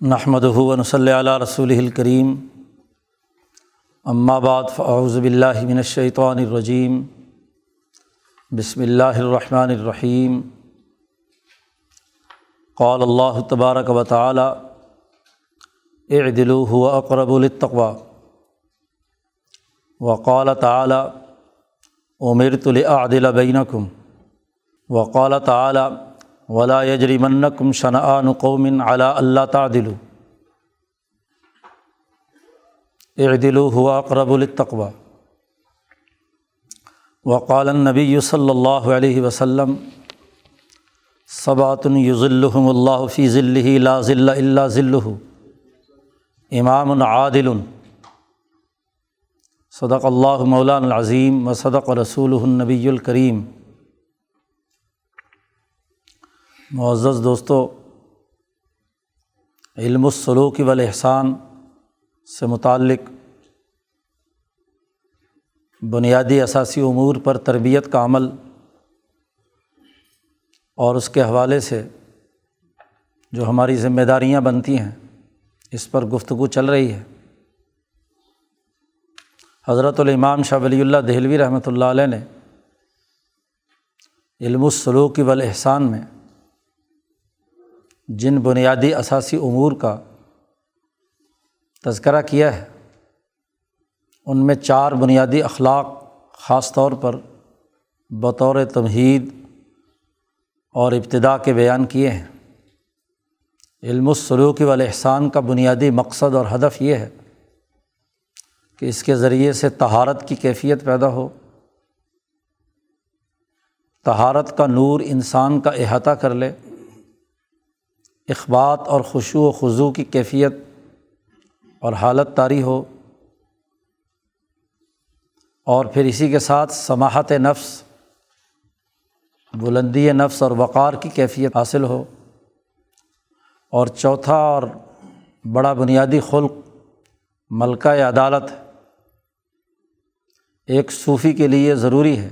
نحمد ہُون صلی علیہ رسول الکریم بعد فاعوذ باللہ من الشیطان الرجیم بسم اللہ الرحمن الرحیم قال اللہ تبارک و تعالی اعدلوا هو اقرب للتقوى. وقال تعالی امرت لاعدل بینکم وقال تعالی ولا یجرمنکم شنآن قوم علی اللہ تعدل اعدلوا هو اقرب للتقوى. وقال النبی صلی اللہ علیہ وسلم صبات یظلهم اللہ فی ذلہ لا ذل الا ذلہ امام عادل. صدق اللہ مولان العظیم و صدق رسول النبی الکریم معزز دوستو، علم السلوک والاحسان سے متعلق بنیادی اثاثی امور پر تربیت کا عمل اور اس کے حوالے سے جو ہماری ذمہ داریاں بنتی ہیں، اس پر گفتگو چل رہی ہے۔ حضرت الامام شاہ ولی اللہ دہلوی رحمۃ اللہ علیہ نے علم السلوک والاحسان میں جن بنیادی اثاثی امور کا تذکرہ کیا ہے، ان میں چار بنیادی اخلاق خاص طور پر بطور تمہید اور ابتدا کے بیان کیے ہیں۔ علم السلوک والاحسان کا بنیادی مقصد اور ہدف یہ ہے کہ اس کے ذریعے سے تہارت کی کیفیت پیدا ہو۔ تہارت کا نور انسان کا احاطہ کر لے۔ اخبات اور خوشو و خضو کی کیفیت اور حالت طاری ہو اور پھر اسی کے ساتھ سماحت نفس، بلندی نفس اور وقار کی کیفیت حاصل ہو اور چوتھا اور بڑا بنیادی خلق ملکہ عدالت ایک صوفی کے لیے ضروری ہے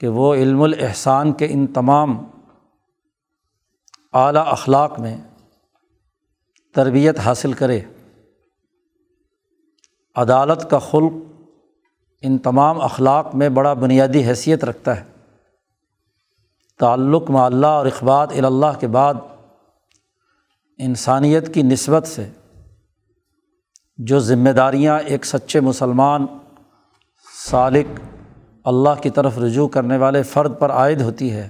کہ وہ علم الاحسان کے ان تمام اعلیٰ اخلاق میں تربیت حاصل کرے۔ عدالت کا خلق ان تمام اخلاق میں بڑا بنیادی حیثیت رکھتا ہے۔ تعلق مع اللہ اور اخبات اللہ کے بعد انسانیت کی نسبت سے جو ذمہ داریاں ایک سچے مسلمان سالق اللہ کی طرف رجوع کرنے والے فرد پر عائد ہوتی ہے،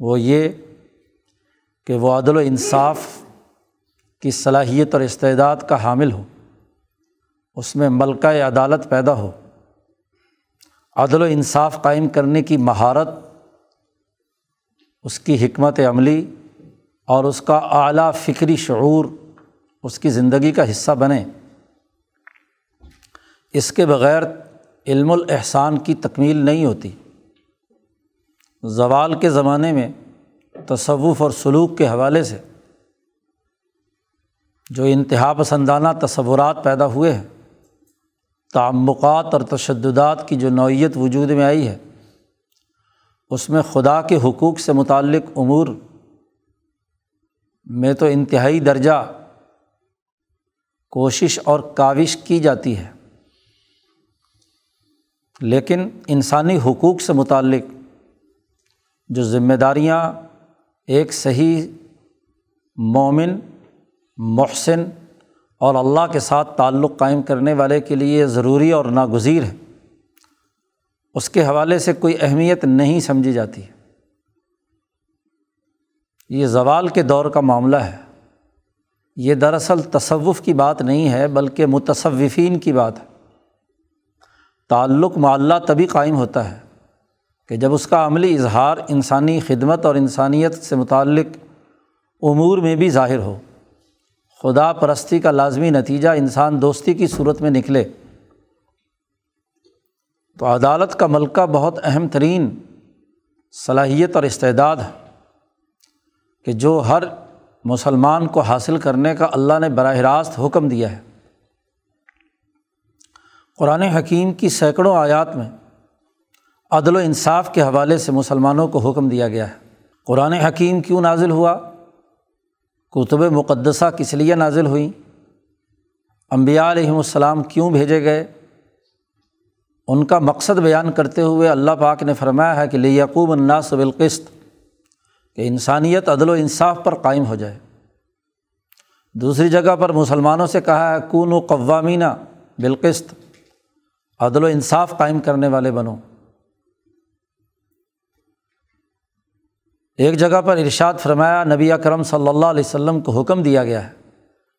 وہ یہ کہ وہ عدل و انصاف کی صلاحیت اور استعداد کا حامل ہو، اس میں ملکہ عدالت پیدا ہو۔ عدل و انصاف قائم کرنے کی مہارت، اس کی حکمت عملی اور اس کا اعلیٰ فکری شعور اس کی زندگی کا حصہ بنے۔ اس کے بغیر علم الاحسان کی تکمیل نہیں ہوتی۔ زوال کے زمانے میں تصوف اور سلوک کے حوالے سے جو انتہا پسندانہ تصورات پیدا ہوئے ہیں، تعمقات اور تشددات کی جو نوعیت وجود میں آئی ہے، اس میں خدا کے حقوق سے متعلق امور میں تو انتہائی درجہ کوشش اور کاوش کی جاتی ہے۔ لیکن انسانی حقوق سے متعلق جو ذمہ داریاں ایک صحیح مومن، محسن اور اللہ کے ساتھ تعلق قائم کرنے والے کے لیے ضروری اور ناگزیر ہے۔ اس کے حوالے سے کوئی اہمیت نہیں سمجھی جاتی۔ یہ زوال کے دور کا معاملہ ہے۔ یہ دراصل تصوف کی بات نہیں ہے، بلکہ متصوفین کی بات ہے۔ تعلق معلّہ تبھی قائم ہوتا ہے۔ کہ جب اس کا عملی اظہار انسانی خدمت اور انسانیت سے متعلق امور میں بھی ظاہر ہو، خدا پرستی کا لازمی نتیجہ انسان دوستی کی صورت میں نکلے۔ تو عدالت کا ملکہ بہت اہم ترین صلاحیت اور استعداد ہے کہ جو ہر مسلمان کو حاصل کرنے کا اللہ نے براہ راست حکم دیا ہے۔ قرآن حکیم کی سینکڑوں آیات میں عدل و انصاف کے حوالے سے مسلمانوں کو حکم دیا گیا ہے۔ قرآن حکیم کیوں نازل ہوا؟ کتب مقدسہ کس لیے نازل ہوئیں؟ امبیا علیہم السلام کیوں بھیجے گئے؟ ان کا مقصد بیان کرتے ہوئے اللہ پاک نے فرمایا ہے کہ لیقوب الناس بالقسط، کہ انسانیت عدل و انصاف پر قائم ہو جائے۔ دوسری جگہ پر مسلمانوں سے کہا ہے کون و قوامینہ بالقسط، عدل و انصاف قائم کرنے والے بنو۔ ایک جگہ پر ارشاد فرمایا، نبی اکرم صلی اللہ علیہ وسلم کو حکم دیا گیا ہے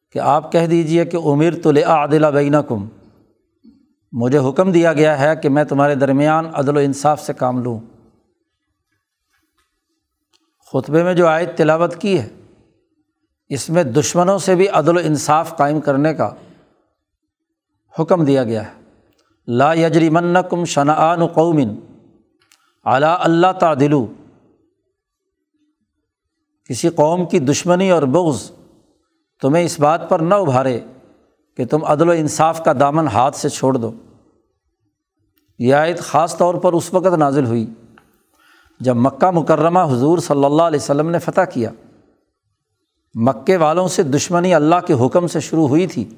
کہ آپ کہہ دیجیے کہ امیر تو عادلہ بینہ کم مجھے حکم دیا گیا ہے کہ میں تمہارے درمیان عدل و انصاف سے کام لوں۔ خطبے میں جو آیت تلاوت کی ہے، اس میں دشمنوں سے بھی عدل و انصاف قائم کرنے کا حکم دیا گیا ہے۔ لا یجری من کم شنعان قومن اعلیٰ اللہ تعدلو کسی قوم کی دشمنی اور بغض تمہیں اس بات پر نہ ابھارے کہ تم عدل و انصاف کا دامن ہاتھ سے چھوڑ دو۔ یہ آیت خاص طور پر اس وقت نازل ہوئی جب مکہ مکرمہ حضور صلی اللہ علیہ وسلم نے فتح کیا۔ مکے والوں سے دشمنی اللہ کے حکم سے شروع ہوئی تھی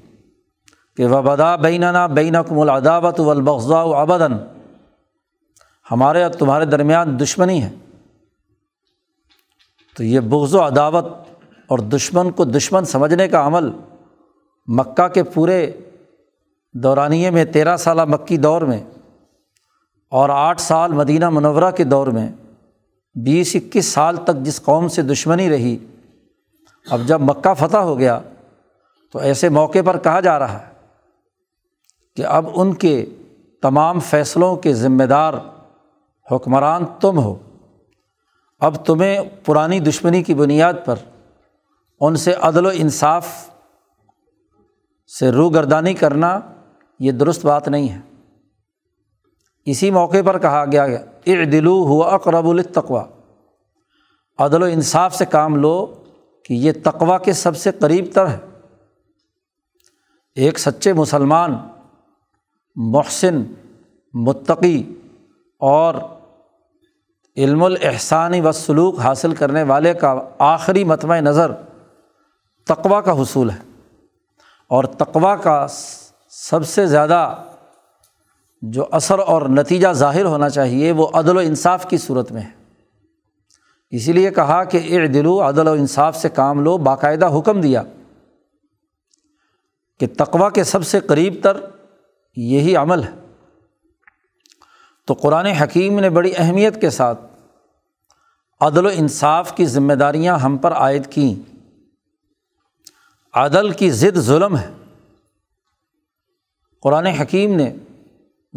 کہ وبدا بیننا بینکم العداوت والبغضاء ابدن ہمارے اور تمہارے درمیان دشمنی ہے۔ تو یہ بغض و عداوت اور دشمن کو دشمن سمجھنے کا عمل مکہ کے پورے دورانیے میں، تیرہ سالہ مکی دور میں اور آٹھ سال مدینہ منورہ کے دور میں، بیس، اکیس سال تک جس قوم سے دشمنی رہی، اب جب مکہ فتح ہو گیا تو ایسے موقع پر کہا جا رہا ہے کہ اب ان کے تمام فیصلوں کے ذمہ دار حکمران تم ہو۔ اب تمہیں پرانی دشمنی کی بنیاد پر ان سے عدل و انصاف سے روگردانی کرنا یہ درست بات نہیں ہے۔ اسی موقع پر کہا گیا گیا دلو ہوا اقرب التقوا عدل و انصاف سے کام لو کہ یہ تقوا کے سب سے قریب تر ہے۔ ایک سچے مسلمان، محسن، متقی اور علم الاحسانی و سلوک حاصل کرنے والے کا آخری متمع نظر تقوا کا حصول ہے۔ اور تقوا کا سب سے زیادہ جو اثر اور نتیجہ ظاہر ہونا چاہیے وہ عدل و انصاف کی صورت میں ہے۔ اسی لیے کہا کہ اے دلو عدل و انصاف سے کام لو، باقاعدہ حکم دیا کہ تقوا کے سب سے قریب تر یہی عمل ہے۔ تو قرآن حکیم نے بڑی اہمیت کے ساتھ عدل و انصاف کی ذمہ داریاں ہم پر عائد کیں۔ عدل کی ضد ظلم ہے۔ قرآن حکیم نے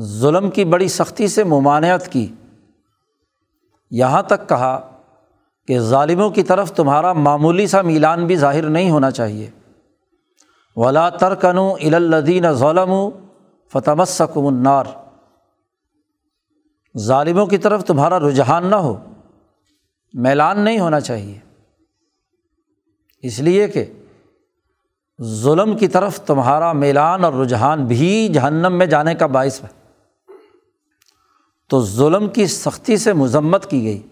ظلم کی بڑی سختی سے ممانعت کی۔ یہاں تک کہا کہ ظالموں کی طرف تمہارا معمولی سا میلان بھی ظاہر نہیں ہونا چاہیے۔ ولا ترکنو الدین ظلم فتمسکم النار۔ ظالموں کی طرف تمہارا رجحان نہ ہو، میلان نہیں ہونا چاہیے۔ اس لیے کہ ظلم کی طرف تمہارا میلان اور رجحان بھی جہنم میں جانے کا باعث ہے۔ تو ظلم کی سختی سے مذمت کی گئی۔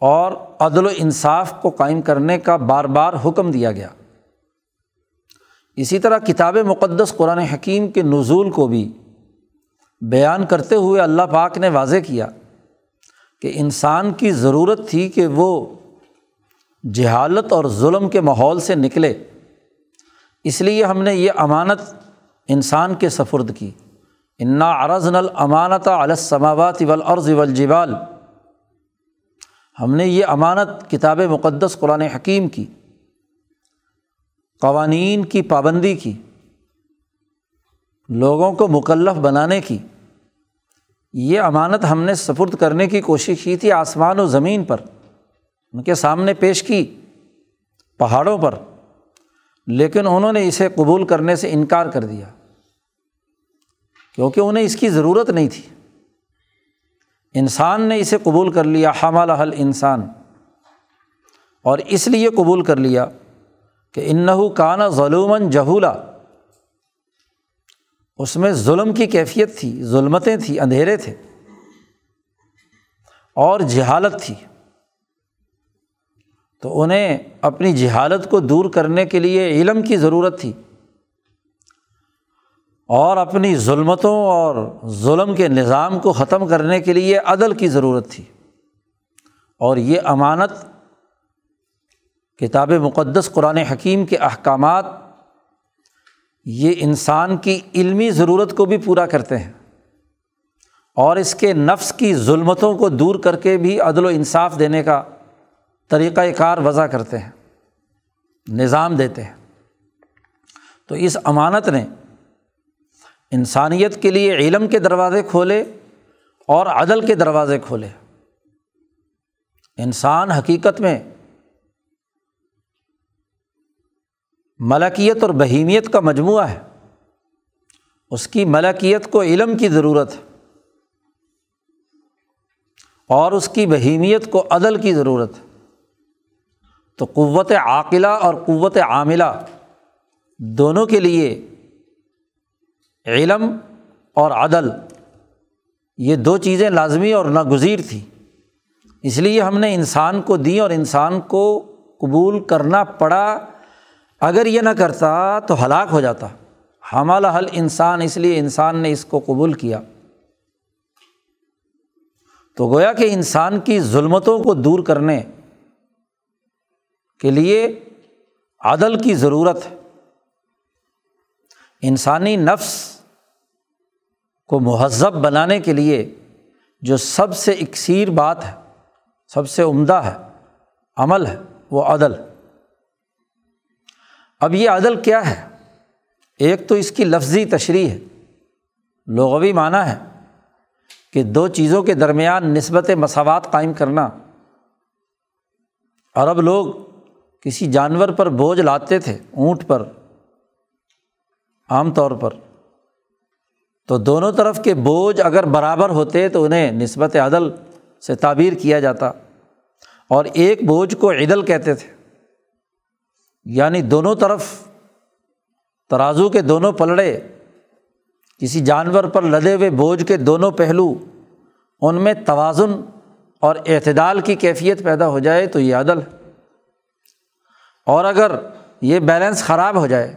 اور عدل و انصاف کو قائم کرنے کا بار بار حکم دیا گیا۔ اسی طرح کتاب مقدس قرآن حکیم کے نزول کو بھی بیان کرتے ہوئے اللہ پاک نے واضح کیا کہ انسان کی ضرورت تھی کہ وہ جہالت اور ظلم کے ماحول سے نکلے۔ اس لیے ہم نے یہ امانت انسان کے سفرد کی۔ انا عرض نل امانت علسماوات والارض والجبال۔ ہم نے یہ امانت کتاب مقدس قرآن حکیم کی، قوانین کی پابندی کی۔ لوگوں کو مکلف بنانے کی۔ یہ امانت ہم نے سفرد کرنے کی کوشش کی تھی آسمان و زمین پر، ان کے سامنے پیش کی، پہاڑوں پر۔ لیکن انہوں نے اسے قبول کرنے سے انکار کر دیا۔ کیونکہ انہیں اس کی ضرورت نہیں تھی۔ انسان نے اسے قبول کر لیا حمل حل انسان۔ اور اس لیے قبول کر لیا کہ انہو کانا ظلم جہولا۔ اس میں ظلم کی کیفیت تھی، ظلمتیں تھیں، اندھیرے تھے۔ اور جہالت تھی۔ تو انہیں اپنی جہالت کو دور کرنے کے لیے علم کی ضرورت تھی۔ اور اپنی ظلمتوں اور ظلم کے نظام کو ختم کرنے کے لیے عدل کی ضرورت تھی۔ اور یہ امانت کتاب مقدس قرآن حکیم کے احکامات یہ انسان کی علمی ضرورت کو بھی پورا کرتے ہیں اور اس کے نفس کی ظلمتوں کو دور کر کے بھی عدل و انصاف دینے کا طریقۂ کار وضع کرتے ہیں، نظام دیتے ہیں۔ تو اس امانت نے انسانیت کے لیے علم کے دروازے کھولے اور عدل کے دروازے کھولے۔ انسان حقیقت میں ملکیت اور بہیمیت کا مجموعہ ہے۔ اس کی ملکیت کو علم کی ضرورت ہے۔ اور اس کی بہیمیت کو عدل کی ضرورت ہے۔ تو قوت عاقلہ اور قوت عاملہ دونوں کے لیے علم اور عدل، یہ دو چیزیں لازمی اور ناگزیر تھیں۔ اس لیے ہم نے انسان کو دی اور انسان کو قبول کرنا پڑا۔ اگر یہ نہ کرتا تو ہلاک ہو جاتا۔ حمل حل انسان، اس لیے انسان نے اس کو قبول کیا۔ تو گویا کہ انسان کی ظلمتوں کو دور کرنے کے لیے عدل کی ضرورت ہے۔ انسانی نفس کو مہذب بنانے کے لیے جو سب سے اکثیر بات ہے، سب سے عمدہ ہے، عمل ہے، وہ عدل۔ اب یہ عدل کیا ہے؟ ایک تو اس کی لفظی تشریح ہے، لغوی معنی ہے کہ دو چیزوں کے درمیان نسبت مساوات قائم کرنا۔ عرب لوگ کسی جانور پر بوجھ لاتے تھے، اونٹ پر، عام طور پر۔ تو دونوں طرف کے بوجھ اگر برابر ہوتے تو انہیں نسبت عدل سے تعبیر کیا جاتا۔ اور ایک بوجھ کو عدل کہتے تھے۔ یعنی دونوں طرف ترازو کے دونوں پلڑے، کسی جانور پر لدے ہوئے بوجھ کے دونوں پہلو، ان میں توازن اور اعتدال کی کیفیت پیدا ہو جائے تو یہ عدل ہے۔ اور اگر یہ بیلنس خراب ہو جائے،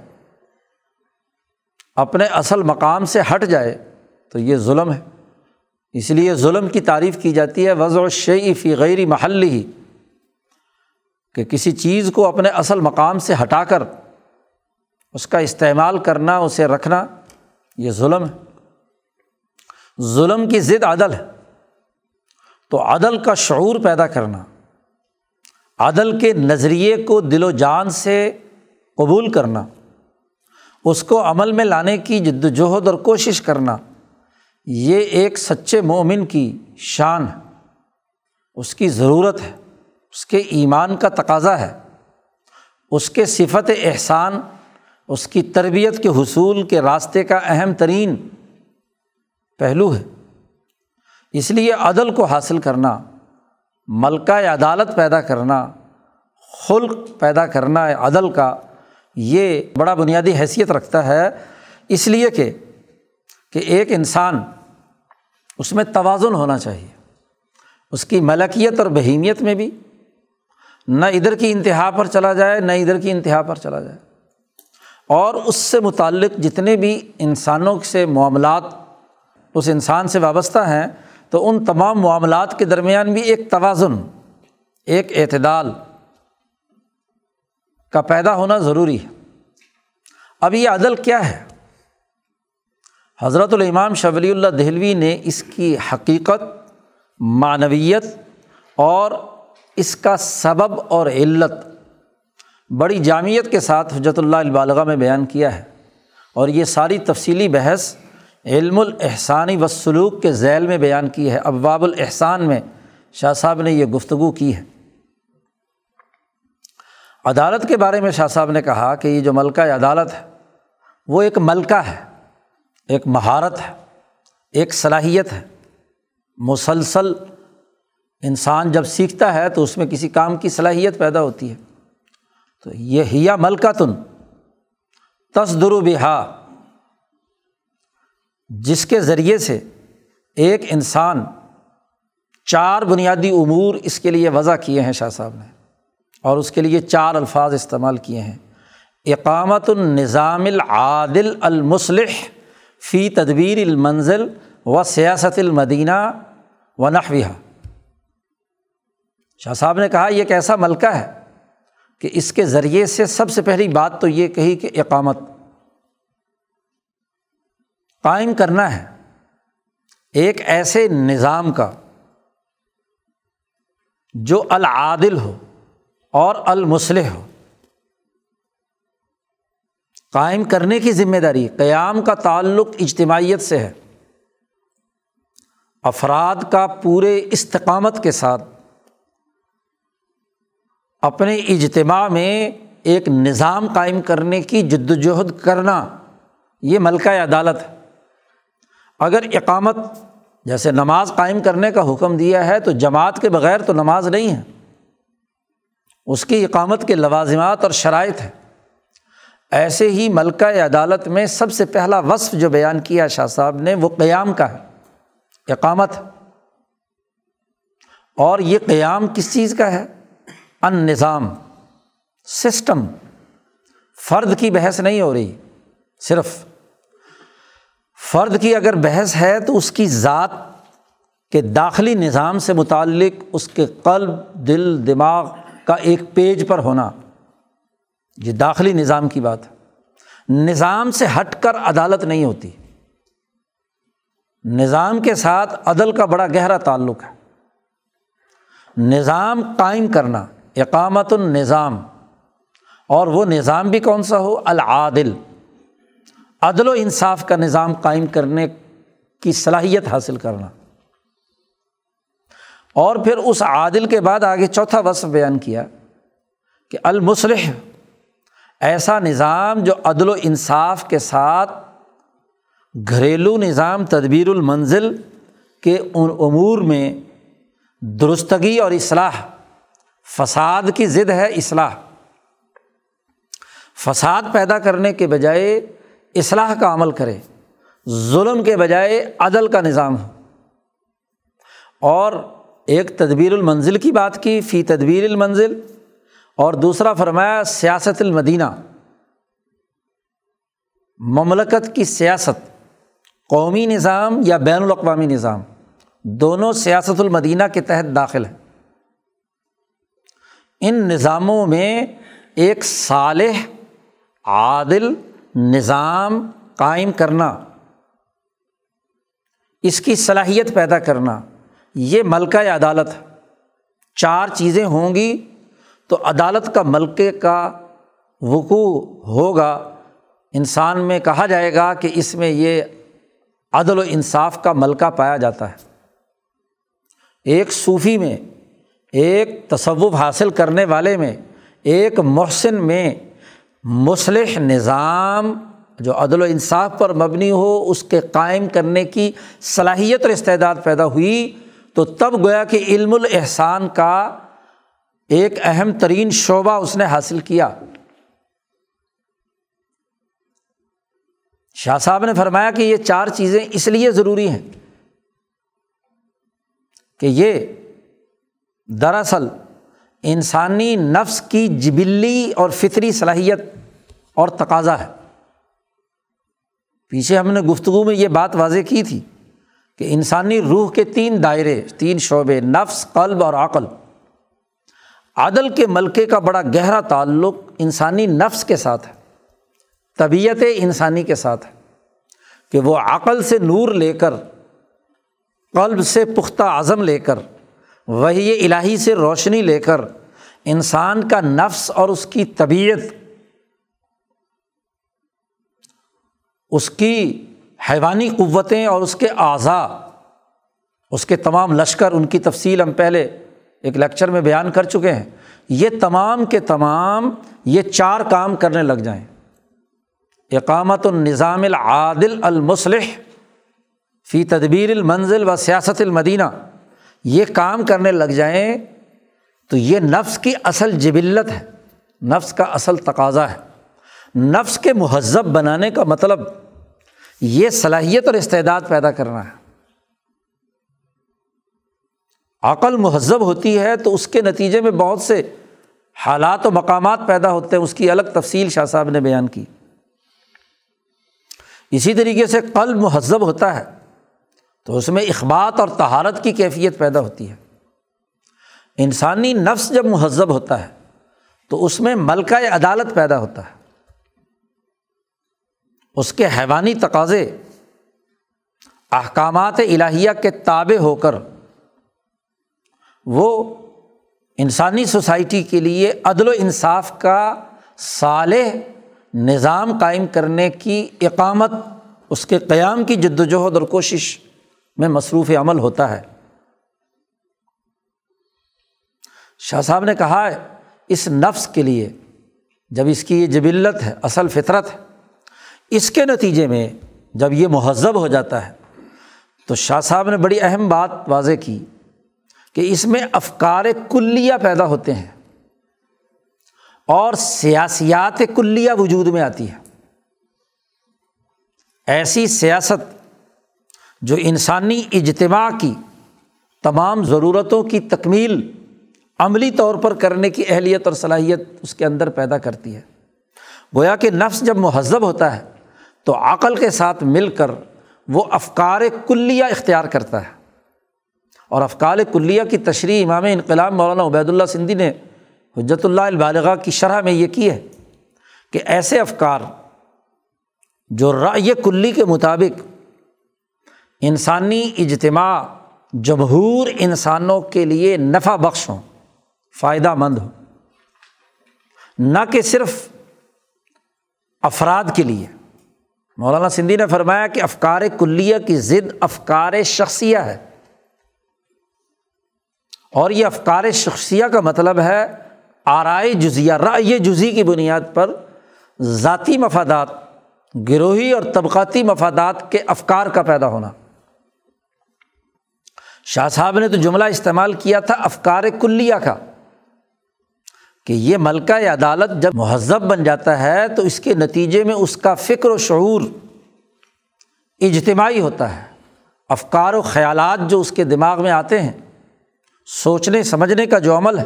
اپنے اصل مقام سے ہٹ جائے، تو یہ ظلم ہے۔ اس لیے ظلم کی تعریف کی جاتی ہے، وضع شعی فی غیر محلی ہی کہ کسی چیز کو اپنے اصل مقام سے ہٹا کر اس کا استعمال کرنا، اسے رکھنا، یہ ظلم ہے۔ ظلم کی ضد عدل ہے۔ تو عدل کا شعور پیدا کرنا، عدل کے نظریے کو دل و جان سے قبول کرنا، اس کو عمل میں لانے کی جد وجہد اور کوشش کرنا، یہ ایک سچے مومن کی شان ہے۔ اس کی ضرورت ہے۔ اس کے ایمان کا تقاضا ہے، اس کے صفت احسان، اس کی تربیت کے حصول کے راستے کا اہم ترین پہلو ہے۔ اس لیے عدل کو حاصل کرنا، ملکہ عدالت پیدا کرنا، خلق پیدا کرنا عدل کا یہ بڑا بنیادی حیثیت رکھتا ہے۔ اس لیے کہ کہ ایک انسان اس میں توازن ہونا چاہیے، اس کی ملکیت اور بہیمیت میں بھی۔ نہ ادھر کی انتہا پر چلا جائے، نہ ادھر کی انتہا پر چلا جائے۔ اور اس سے متعلق جتنے بھی انسانوں سے معاملات اس انسان سے وابستہ ہیں، تو ان تمام معاملات کے درمیان بھی ایک توازن، ایک اعتدال کا پیدا ہونا ضروری ہے۔ اب یہ عدل کیا ہے؟ حضرت الامام شبلی اللہ دہلوی نے اس کی حقیقت، معنویت اور اس کا سبب اور علت بڑی جامعت کے ساتھ حجرت اللہ البالغ میں بیان کیا ہے اور یہ ساری تفصیلی بحث علم الاحسانی و سلوک کے ذیل میں بیان کی ہے، ابواب الحسان میں شاہ صاحب نے یہ گفتگو کی ہے۔ عدالت کے بارے میں شاہ صاحب نے کہا کہ یہ جو ملکہ عدالت ہے، وہ ایک ملکہ ہے، ایک مہارت ہے، ایک صلاحیت ہے، مسلسل انسان جب سیکھتا ہے تو اس میں کسی کام کی صلاحیت پیدا ہوتی ہے۔ تو یہ ہیا ملکہ تن تصدر و بہا۔ جس کے ذریعے سے ایک انسان چار بنیادی امور اس کے لیے وضع کیے ہیں شاہ صاحب نے، اور اس کے لیے چار الفاظ استعمال کیے ہیں۔ اقامت النظام العادل المصلح فی تدبیر المنزل و سیاست المدینہ و نحویہ شاہ صاحب نے کہا، یہ ایک ایسا ملکہ ہے کہ اس کے ذریعے سے سب سے پہلی بات تو یہ کہی کہ اقامت قائم کرنا ہے۔ ایک ایسے نظام کا جو العادل ہو اور المسلح ہو۔ قائم کرنے کی ذمہ داری قیام کا تعلق اجتماعیت سے ہے۔ افراد کا پورے استقامت کے ساتھ اپنے اجتماع میں ایک نظام قائم کرنے کی جد وجہد کرنا یہ ملکہ عدالت ہے۔ اگر اقامت جیسے نماز قائم کرنے کا حکم دیا ہے تو جماعت کے بغیر تو نماز نہیں ہے۔ اس کی اقامت کے لوازمات اور شرائط ہے ایسے ہی ملکہ عدالت میں سب سے پہلا وصف جو بیان کیا شاہ صاحب نے وہ قیام کا ہے۔ اقامت اور یہ قیام کس چیز کا ہے؟ ان نظام سسٹم، فرد کی بحث نہیں ہو رہی، صرف فرد کی اگر بحث ہے تو اس کی ذات کے داخلی نظام سے متعلق اس کے قلب، دل، دماغ کا ایک پیج پر ہونا، یہ داخلی نظام کی بات ہے۔ نظام سے ہٹ کر عدالت نہیں ہوتی۔ نظام کے ساتھ عدل کا بڑا گہرا تعلق ہے۔ نظام قائم کرنا اقامت النظام۔ اور وہ نظام بھی کون سا ہو؟ العادل۔ عدل و انصاف کا نظام قائم کرنے کی صلاحیت حاصل کرنا۔ اور پھر اس عادل کے بعد آگے چوتھا وصف بیان کیا کہ المصلح۔ ایسا نظام جو عدل و انصاف کے ساتھ گھریلو نظام تدبیر المنزل کے ان امور میں درستگی اور اصلاح فساد کی ضد ہے اصلاح۔ فساد پیدا کرنے کے بجائے اصلاح کا عمل کرے، ظلم کے بجائے عدل کا نظام ہو۔ اور ایک تدبیر المنزل کی بات کی، فی تدبیر المنزل۔ اور دوسرا فرمایا، سیاست المدینہ۔ مملکت کی سیاست، قومی نظام یا بین الاقوامی نظام۔ دونوں سیاست المدینہ کے تحت داخل ہیں۔ ان نظاموں میں ایک صالح، عادل نظام قائم کرنا، اس کی صلاحیت پیدا کرنا، یہ ملکہ عدالت، چار چیزیں ہوں گی تو عدالت کا ملکے کا وقوع ہوگا۔ انسان میں کہا جائے گا کہ اس میں یہ عدل و انصاف کا ملکہ پایا جاتا ہے۔ ایک صوفی میں ایک تصوف حاصل کرنے والے میں، ایک محسن میں مسلح نظام جو عدل و انصاف پر مبنی ہو، اس کے قائم کرنے کی صلاحیت اور استعداد پیدا ہوئی، تو تب گویا کہ علم الاحسان کا ایک اہم ترین شعبہ اس نے حاصل کیا۔ شاہ صاحب نے فرمایا کہ یہ چار چیزیں اس لیے ضروری ہیں کہ یہ دراصل انسانی نفس کی جبلی اور فطری صلاحیت اور تقاضا ہے۔ پیچھے ہم نے گفتگو میں یہ بات واضح کی تھی کہ انسانی روح کے تین دائرے، تین شعبے، نفس، قلب اور عقل۔ عدل کے ملکے کا بڑا گہرا تعلق انسانی نفس کے ساتھ ہے، طبیعت انسانی کے ساتھ ہے۔ کہ وہ عقل سے نور لے کر، قلب سے پختہ عزم لے کر وہی الہی سے روشنی لے کر انسان کا نفس اور اس کی طبیعت، اس کی حیوانی قوتیں اور اس کے اعضاء، اس کے تمام لشکر، ان کی تفصیل ہم پہلے ایک لیکچر میں بیان کر چکے ہیں۔ یہ تمام کے تمام یہ چار کام کرنے لگ جائیں۔ اقامت النظام العادل المصلح فی تدبیر المنزل و سیاست المدینہ۔ یہ کام کرنے لگ جائیں تو یہ نفس کی اصل جبلت ہے۔ نفس کا اصل تقاضا ہے۔ نفس کے مہذب بنانے کا مطلب یہ صلاحیت اور استعداد پیدا کرنا ہے۔ عقل مہذب ہوتی ہے تو اس کے نتیجے میں بہت سے حالات و مقامات پیدا ہوتے ہیں۔ اس کی الگ تفصیل شاہ صاحب نے بیان کی۔ اسی طریقے سے قلب مہذب ہوتا ہے۔ تو اس میں اخبات اور تہارت کی کیفیت پیدا ہوتی ہے۔ انسانی نفس جب مہذب ہوتا ہے تو اس میں ملکہ عدالت پیدا ہوتا ہے۔ اس کے حیوانی تقاضے، احکامات الہیہ کے تابع ہو کر وہ انسانی سوسائٹی کے لیے عدل و انصاف کا صالح نظام قائم کرنے کی اقامت، اس کے قیام کی جد وجہد اور کوشش میں مصروف عمل ہوتا ہے۔ شاہ صاحب نے کہا ہے، اس نفس کے لیے جب اس کی یہ جبلت ہے، اصل فطرت ہے، اس کے نتیجے میں جب یہ مہذب ہو جاتا ہے، تو شاہ صاحب نے بڑی اہم بات واضح کی کہ اس میں افکار کلیہ پیدا ہوتے ہیں اور سیاسیات کلیہ وجود میں آتی ہے۔ ایسی سیاست جو انسانی اجتماع کی تمام ضرورتوں کی تکمیل عملی طور پر کرنے کی اہلیت اور صلاحیت اس کے اندر پیدا کرتی ہے۔ گویا کہ نفس جب مہذب ہوتا ہے تو عقل کے ساتھ مل کر وہ افکار کلیہ اختیار کرتا ہے۔ اور افکار کلیہ کی تشریح امام انقلاب مولانا عبید اللہ سندھی نے حجت اللہ البالغ کی شرح میں یہ کی ہے کہ ایسے افکار جو رائے کلی کے مطابق انسانی اجتماع جمہور انسانوں کے لیے نفع بخش ہوں، فائدہ مند ہو نہ کہ صرف افراد کے لیے۔ مولانا سندھی نے فرمایا کہ افکار کلیہ کی ضد افکار شخصیہ ہے۔ اور یہ افکار شخصیہ کا مطلب ہے آرائے جزیہ، رائے جزی کی بنیاد پر ذاتی مفادات، گروہی اور طبقاتی مفادات کے افکار کا پیدا ہونا۔ شاہ صاحب نے تو جملہ استعمال کیا تھا افکار کلیہ کا، کہ یہ ملکہ عدالت جب مہذب بن جاتا ہے تو اس کے نتیجے میں اس کا فکر و شعور اجتماعی ہوتا ہے، افکار و خیالات جو اس کے دماغ میں آتے ہیں، سوچنے، سمجھنے کا جو عمل ہے،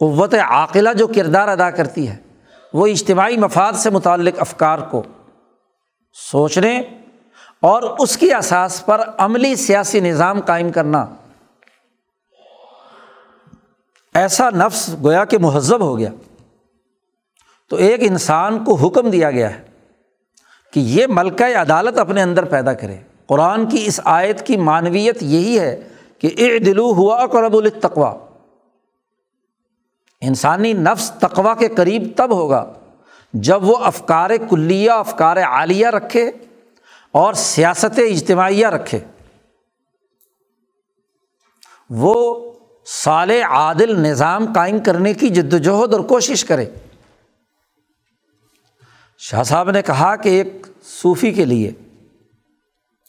قوت عاقلہ جو کردار ادا کرتی ہے، وہ اجتماعی مفاد سے متعلق افکار کو، سوچنے اور اس کی اساس پر عملی سیاسی نظام قائم کرنا۔ ایسا نفس گویا کہ مہذب ہو گیا۔ تو ایک انسان کو حکم دیا گیا ہے کہ یہ ملکہ عدالت اپنے اندر پیدا کرے۔ قرآن کی اس آیت کی معنویت یہی ہے کہ اے دلو ہوا کرب التقوا انسانی نفس تقوا کے قریب تب ہوگا جب وہ افکار کلیہ، افکار عالیہ رکھے۔ اور سیاست اجتماعیہ رکھے۔ وہ سال عادل نظام قائم کرنے کی جد وجہد اور کوشش کرے۔ شاہ صاحب نے کہا کہ ایک صوفی کے لیے،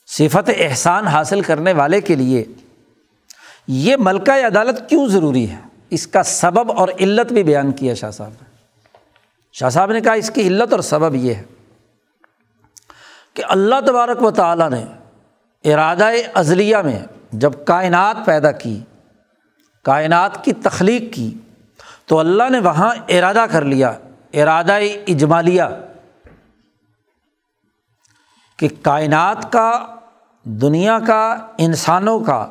صفت احسان حاصل کرنے والے کے لیے یہ ملکہ عدالت کیوں ضروری ہے؟ اس کا سبب اور علت بھی بیان کیا شاہ صاحب نے۔ شاہ صاحب نے کہا اس کی علت اور سبب یہ ہے۔ کہ اللہ تبارک و تعالیٰ نے ارادہ ازلیہ میں جب کائنات پیدا کی، کائنات کی تخلیق کی، تو اللہ نے وہاں ارادہ کر لیا، ارادہ اجمالیہ، کہ کائنات کا، دنیا کا، انسانوں کا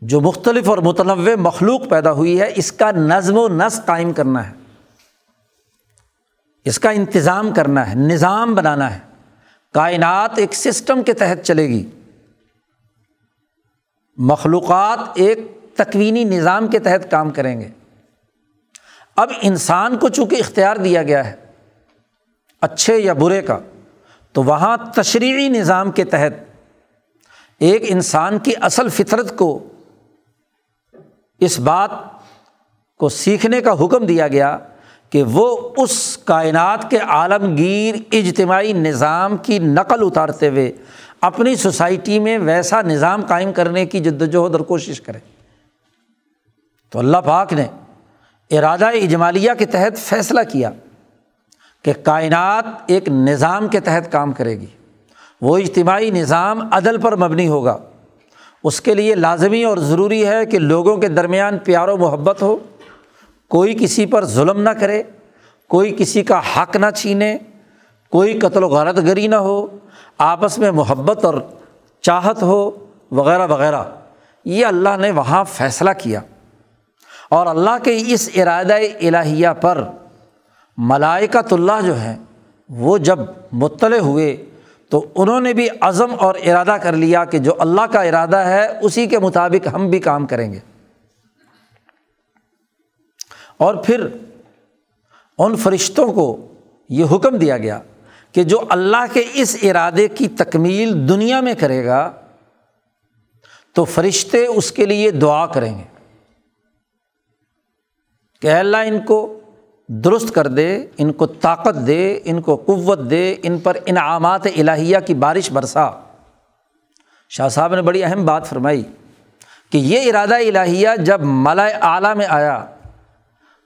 جو مختلف اور متنوع مخلوق پیدا ہوئی ہے، اس کا نظم و نسق قائم کرنا ہے۔ اس کا انتظام کرنا ہے، نظام بنانا ہے۔ کائنات ایک سسٹم کے تحت چلے گی۔ مخلوقات ایک تکوینی نظام کے تحت کام کریں گے۔ اب انسان کو چونکہ اختیار دیا گیا ہے، اچھے یا برے کا، تو وہاں تشریحی نظام کے تحت ایک انسان کی اصل فطرت کو، اس بات کو سیکھنے کا حکم دیا گیا کہ وہ اس کائنات کے عالمگیر اجتماعی نظام کی نقل اتارتے ہوئے اپنی سوسائٹی میں ویسا نظام قائم کرنے کی جد وجہد اور کوشش کرے تو اللہ پاک نے ارادہ اجمالیہ کے تحت فیصلہ کیا کہ کائنات ایک نظام کے تحت کام کرے گی۔ وہ اجتماعی نظام عدل پر مبنی ہوگا۔ اس کے لیے لازمی اور ضروری ہے کہ لوگوں کے درمیان پیار و محبت ہو۔ کوئی کسی پر ظلم نہ کرے، کوئی کسی کا حق نہ چھینے، کوئی قتل و غارت گری نہ ہو، آپس میں محبت اور چاہت ہو، وغیرہ وغیرہ۔ یہ اللہ نے وہاں فیصلہ کیا۔ اور اللہ کے اس ارادہ الہیہ پر ملائکت اللہ جو ہیں، وہ جب مطلع ہوئے تو انہوں نے بھی عزم اور ارادہ کر لیا کہ جو اللہ کا ارادہ ہے، اسی کے مطابق ہم بھی کام کریں گے۔ اور پھر ان فرشتوں کو یہ حکم دیا گیا کہ جو اللہ کے اس ارادے کی تکمیل دنیا میں کرے گا، تو فرشتے اس کے لیے دعا کریں گے۔ کہ اللہ، ان کو درست کر دے، ان کو طاقت دے، ان کو قوت دے، ان پر انعامات الہیہ کی بارش برسا۔ شاہ صاحب نے بڑی اہم بات فرمائی کہ یہ ارادہ الہیہ جب ملا اعلیٰ میں آیا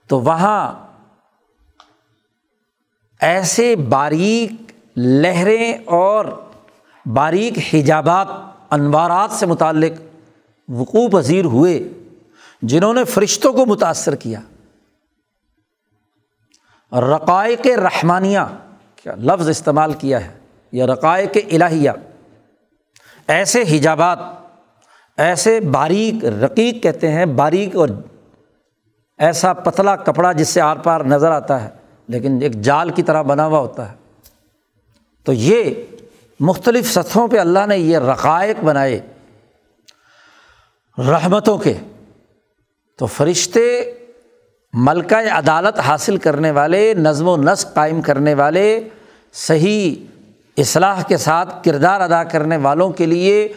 تو وہاں ایسے باریک لہریں اور باریک حجابات، انوارات سے متعلق وقوع پذیر ہوئے، جنہوں نے فرشتوں کو متاثر کیا۔ رقائق رحمانیہ، کیا لفظ استعمال کیا ہے؟ یا رقائق الہیہ۔ ایسے حجابات، ایسے باریک رقیق کہتے ہیں، باریک اور ایسا پتلا کپڑا جس سے آر پار نظر آتا ہے، لیکن ایک جال کی طرح بنا ہوا ہوتا ہے۔ تو یہ مختلف سطحوں پہ اللہ نے یہ رقائق بنائے رحمتوں کے۔ تو فرشتے ملکہ عدالت حاصل کرنے والے، نظم و نسق قائم کرنے والے، صحیح اصلاح کے ساتھ کردار ادا کرنے والوں کے لیے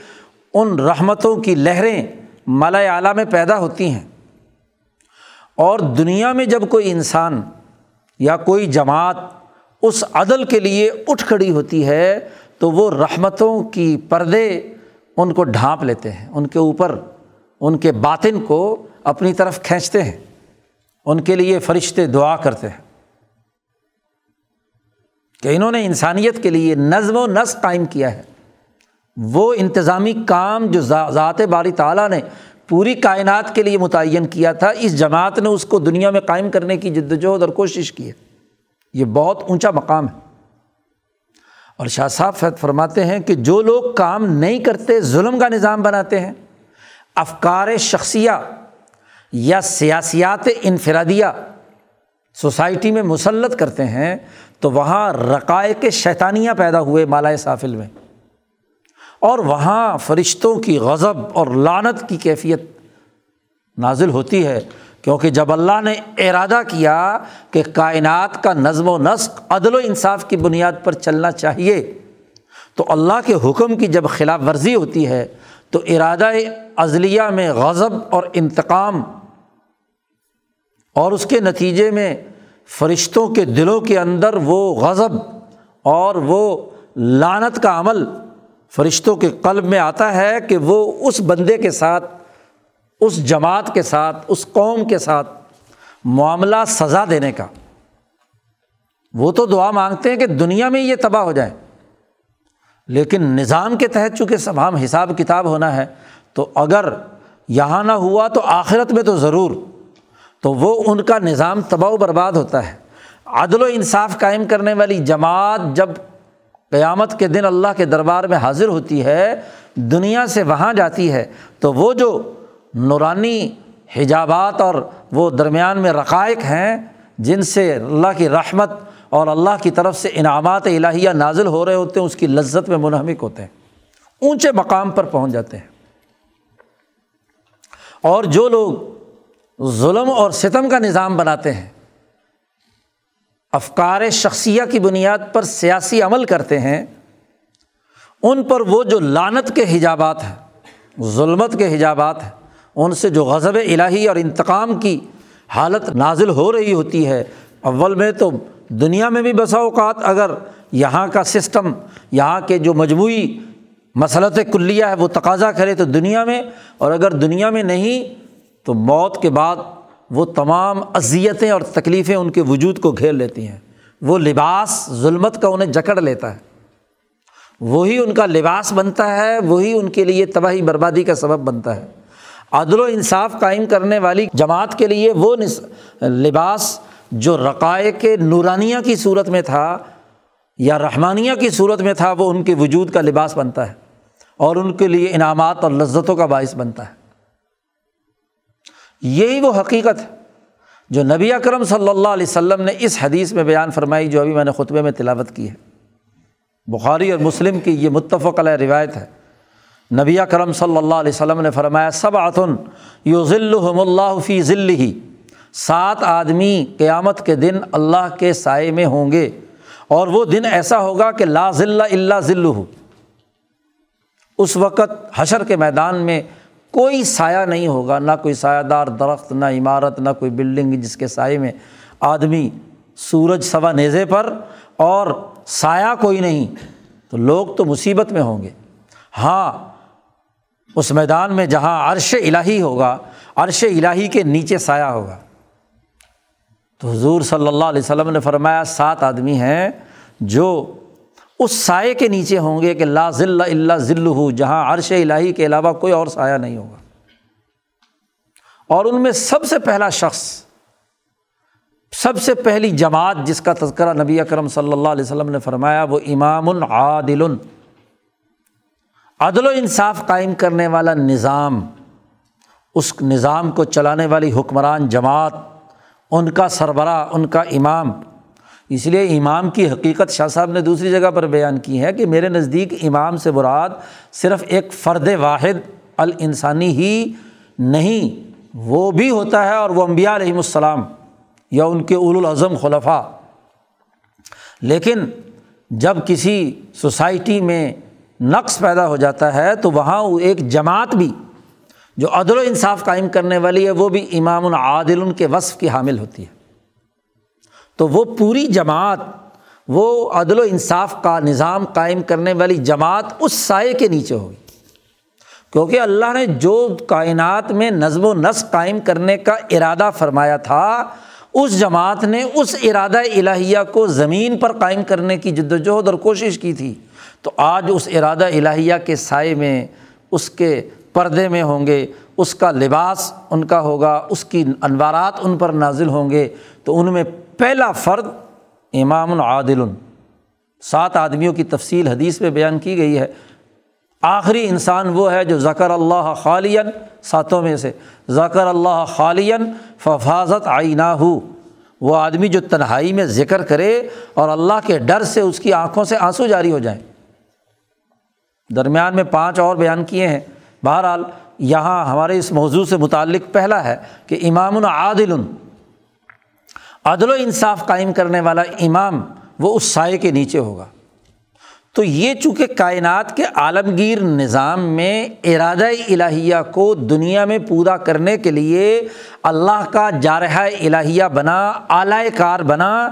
ان رحمتوں کی لہریں مالا اعلیٰ میں پیدا ہوتی ہیں۔ اور دنیا میں جب کوئی انسان یا کوئی جماعت اس عدل کے لیے اٹھ کھڑی ہوتی ہے، تو وہ رحمتوں کی پردے ان کو ڈھانپ لیتے ہیں، ان کے اوپر، ان کے باطن کو اپنی طرف کھینچتے ہیں، ان کے لیے فرشتے دعا کرتے ہیں۔ کہ انہوں نے انسانیت کے لیے نظم و نسق قائم کیا ہے۔ وہ انتظامی کام جو ذات باری تعالیٰ نے پوری کائنات کے لیے متعین کیا تھا۔ اس جماعت نے اس کو دنیا میں قائم کرنے کی جد وجہد اور کوشش کی ہے۔ یہ بہت اونچا مقام ہے۔ اور شاہ صاحب فید فرماتے ہیں کہ جو لوگ کام نہیں کرتے، ظلم کا نظام بناتے ہیں۔ افکار شخصیہ یا سیاسیات انفرادیہ سوسائٹی میں مسلط کرتے ہیں، تو وہاں رقائق شیطانیاں پیدا ہوئے مالا سافل میں۔ اور وہاں فرشتوں کی غضب اور لانت کی کیفیت نازل ہوتی ہے، کیونکہ جب اللہ نے ارادہ کیا کہ کائنات کا نظم و نسق، عدل و انصاف کی بنیاد پر چلنا چاہیے، تو اللہ کے حکم کی جب خلاف ورزی ہوتی ہے، تو ارادہ عضلیہ میں غضب اور انتقام اور اس کے نتیجے میں فرشتوں کے دلوں کے اندر وہ غضب اور وہ لانت کا عمل فرشتوں کے قلب میں آتا ہے کہ وہ اس بندے کے ساتھ، اس جماعت کے ساتھ، اس قوم کے ساتھ معاملہ سزا دینے کا۔ وہ تو دعا مانگتے ہیں کہ دنیا میں یہ تباہ ہو جائے۔ لیکن نظام کے تحت چونکہ تمام حساب کتاب ہونا ہے، تو اگر یہاں نہ ہوا تو آخرت میں تو ضرور۔ تو وہ ان کا نظام تباہ و برباد ہوتا ہے۔ عدل و انصاف قائم کرنے والی جماعت جب قیامت کے دن اللہ کے دربار میں حاضر ہوتی ہے، دنیا سے وہاں جاتی ہے، تو وہ جو نورانی حجابات اور وہ درمیان میں رقائق ہیں، جن سے اللہ کی رحمت اور اللہ کی طرف سے انعامات الہیہ نازل ہو رہے ہوتے ہیں، اس کی لذت میں منہمک ہوتے ہیں۔ اونچے مقام پر پہنچ جاتے ہیں۔ اور جو لوگ ظلم اور ستم کا نظام بناتے ہیں افکار شخصیہ کی بنیاد پر سیاسی عمل کرتے ہیں، ان پر وہ جو لانت کے حجابات ہیں، ظلمت کے حجابات ہیں، ان سے جو غضب الہی اور انتقام کی حالت نازل ہو رہی ہوتی ہے، اول میں تو دنیا میں بھی بسا اوقات اگر یہاں کا سسٹم، یہاں کے جو مجموعی مسلط کلیہ ہے، وہ تقاضا کرے تو دنیا میں، اور اگر دنیا میں نہیں، تو موت کے بعد وہ تمام اذیتیں اور تکلیفیں ان کے وجود کو گھیر لیتی ہیں۔ وہ لباس ظلمت کا انہیں جکڑ لیتا ہے۔ وہی ان کا لباس بنتا ہے، وہی ان کے لیے تباہی بربادی کا سبب بنتا ہے۔ عدل و انصاف قائم کرنے والی جماعت کے لیے وہ لباس جو رقائے کے نورانیہ کی صورت میں تھا یا رحمانیہ کی صورت میں تھا، وہ ان کے وجود کا لباس بنتا ہے اور ان کے لیے انعامات اور لذتوں کا باعث بنتا ہے۔ یہی وہ حقیقت ہے جو نبی اکرم صلی اللہ علیہ وسلم نے اس حدیث میں بیان فرمائی جو ابھی میں نے خطبے میں تلاوت کی ہے۔ بخاری اور مسلم کی یہ متفق علیہ روایت ہے۔ نبی کرم صلی اللہ علیہ وسلم نے فرمایا سب آتن یو ذلحم اللہ فی ذل ہی سات آدمی قیامت کے دن اللہ کے سائے میں ہوں گے اور وہ دن ایسا ہوگا کہ لا ذلہ اللہ ذل اس وقت حشر کے میدان میں کوئی سایہ نہیں ہوگا، نہ کوئی سایہ دار درخت، نہ عمارت، نہ کوئی بلڈنگ جس کے سائے میں آدمی سورج سوا نیزے پر اور سایہ کوئی نہیں، تو لوگ تو مصیبت میں ہوں گے۔ ہاں اس میدان میں جہاں عرش الہی ہوگا، عرش الہی کے نیچے سایہ ہوگا۔ تو حضور صلی اللہ علیہ وسلم نے فرمایا، سات آدمی ہیں جو اس سائے کے نیچے ہوں گے کہ لا ذل اللہ ذل ہو جہاں عرش الہی کے علاوہ کوئی اور سایہ نہیں ہوگا۔ اور ان میں سب سے پہلا شخص، سب سے پہلی جماعت جس کا تذکرہ نبی اکرم صلی اللہ علیہ وسلم نے فرمایا، وہ امام العادل عدل و انصاف قائم کرنے والا نظام، اس نظام کو چلانے والی حکمران جماعت، ان کا سربراہ، ان کا امام اس لیے امام کی حقیقت شاہ صاحب نے دوسری جگہ پر بیان کی ہے کہ میرے نزدیک امام سے براد صرف ایک فرد واحد الانسانی ہی نہیں، وہ بھی ہوتا ہے اور وہ امبیا علیہم السلام یا ان کے اول الاظم خلفہ لیکن جب کسی سوسائٹی میں نقص پیدا ہو جاتا ہے تو وہاں ایک جماعت بھی جو عدل و انصاف قائم کرنے والی ہے، وہ بھی امام العادل ان کے وصف کی حامل ہوتی ہے۔ تو وہ پوری جماعت، وہ عدل و انصاف کا نظام قائم کرنے والی جماعت اس سائے کے نیچے ہوگی۔ کیونکہ اللہ نے جو کائنات میں نظم و نسق قائم کرنے کا ارادہ فرمایا تھا، اس جماعت نے اس ارادہ الہیہ کو زمین پر قائم کرنے کی جد وجہد اور کوشش کی تھی۔ تو آج اس ارادہ الہیہ کے سائے میں اس کے پردے میں ہوں گے، اس کا لباس ان کا ہوگا، اس کی انوارات ان پر نازل ہوں گے۔ تو ان میں پہلا فرد امام العادل سات آدمیوں کی تفصیل حدیث میں بیان کی گئی ہے۔ آخری انسان وہ ہے جو ذکر اللہ خالین ساتوں میں سے۔ ذکر اللہ خالین ففاظت آئینہ ہو وہ آدمی جو تنہائی میں ذکر کرے اور اللہ کے ڈر سے اس کی آنکھوں سے آنسو جاری ہو جائیں۔ درمیان میں پانچ اور بیان کیے ہیں۔ بہرحال، یہاں ہمارے اس موضوع سے متعلق پہلا ہے کہ امام العادل عدل و انصاف قائم کرنے والا امام وہ اس سائے کے نیچے ہوگا۔ تو یہ چونکہ کائنات کے عالمگیر نظام میں ارادہ الہیہ کو دنیا میں پورا کرنے کے لیے اللہ کا جارحہ الہیہ بنا اعلی کار بنا،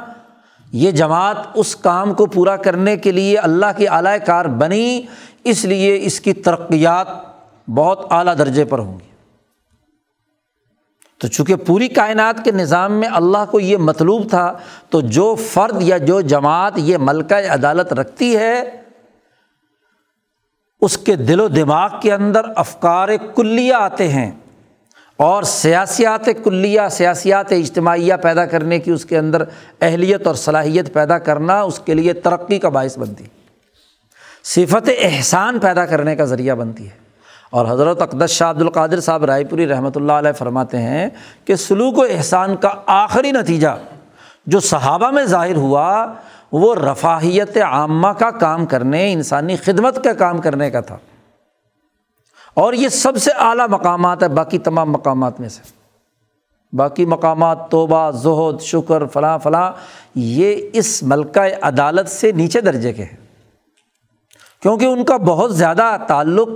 یہ جماعت اس کام کو پورا کرنے کے لیے اللہ کی اعلی کار بنی، اس لیے اس کی ترقیات بہت اعلیٰ درجے پر ہوں گی۔ تو چونکہ پوری کائنات کے نظام میں اللہ کو یہ مطلوب تھا، تو جو فرد یا جو جماعت یہ ملکہ عدالت رکھتی ہے، اس کے دل و دماغ کے اندر افکار کلیہ آتے ہیں۔ اور سیاسیات کلیہ، سیاسیات اجتماعیہ پیدا کرنے کی اس کے اندر اہلیت اور صلاحیت پیدا کرنا اس کے لیے ترقی کا باعث بنتی۔ صفت احسان پیدا کرنے کا ذریعہ بنتی ہے۔ اور حضرت اقدس شاہ عبد القادر صاحب رائے پوری رحمۃ اللہ علیہ فرماتے ہیں کہ سلوک و احسان کا آخری نتیجہ جو صحابہ میں ظاہر ہوا، وہ رفاہیت عامہ کا کام کرنے، انسانی خدمت کا کام کرنے کا تھا۔ اور یہ سب سے اعلیٰ مقامات ہے باقی تمام مقامات میں سے۔ باقی مقامات توبہ، زہد، شکر، فلاں فلاں، یہ اس ملکہ عدالت سے نیچے درجے کے ہیں۔ کیونکہ ان کا بہت زیادہ تعلق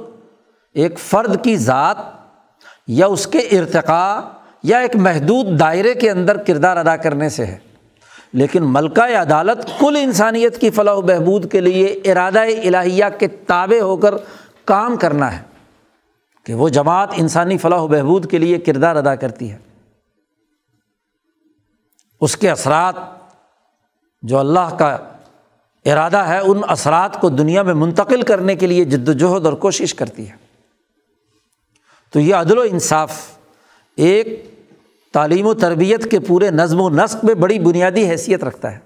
ایک فرد کی ذات یا اس کے ارتقاء یا ایک محدود دائرے کے اندر کردار ادا کرنے سے ہے۔ لیکن ملکہ عدالت کل انسانیت کی فلاح و بہبود کے لیے ارادہ الہیہ کے تابع ہو کر کام کرنا ہے کہ وہ جماعت انسانی فلاح و بہبود کے لیے کردار ادا کرتی ہے۔ اس کے اثرات، جو اللہ کا ارادہ ہے، ان اثرات کو دنیا میں منتقل کرنے کے لیے جد وجہد اور کوشش کرتی ہے۔ تو یہ عدل و انصاف ایک تعلیم و تربیت کے پورے نظم و نسق میں بڑی بنیادی حیثیت رکھتا ہے۔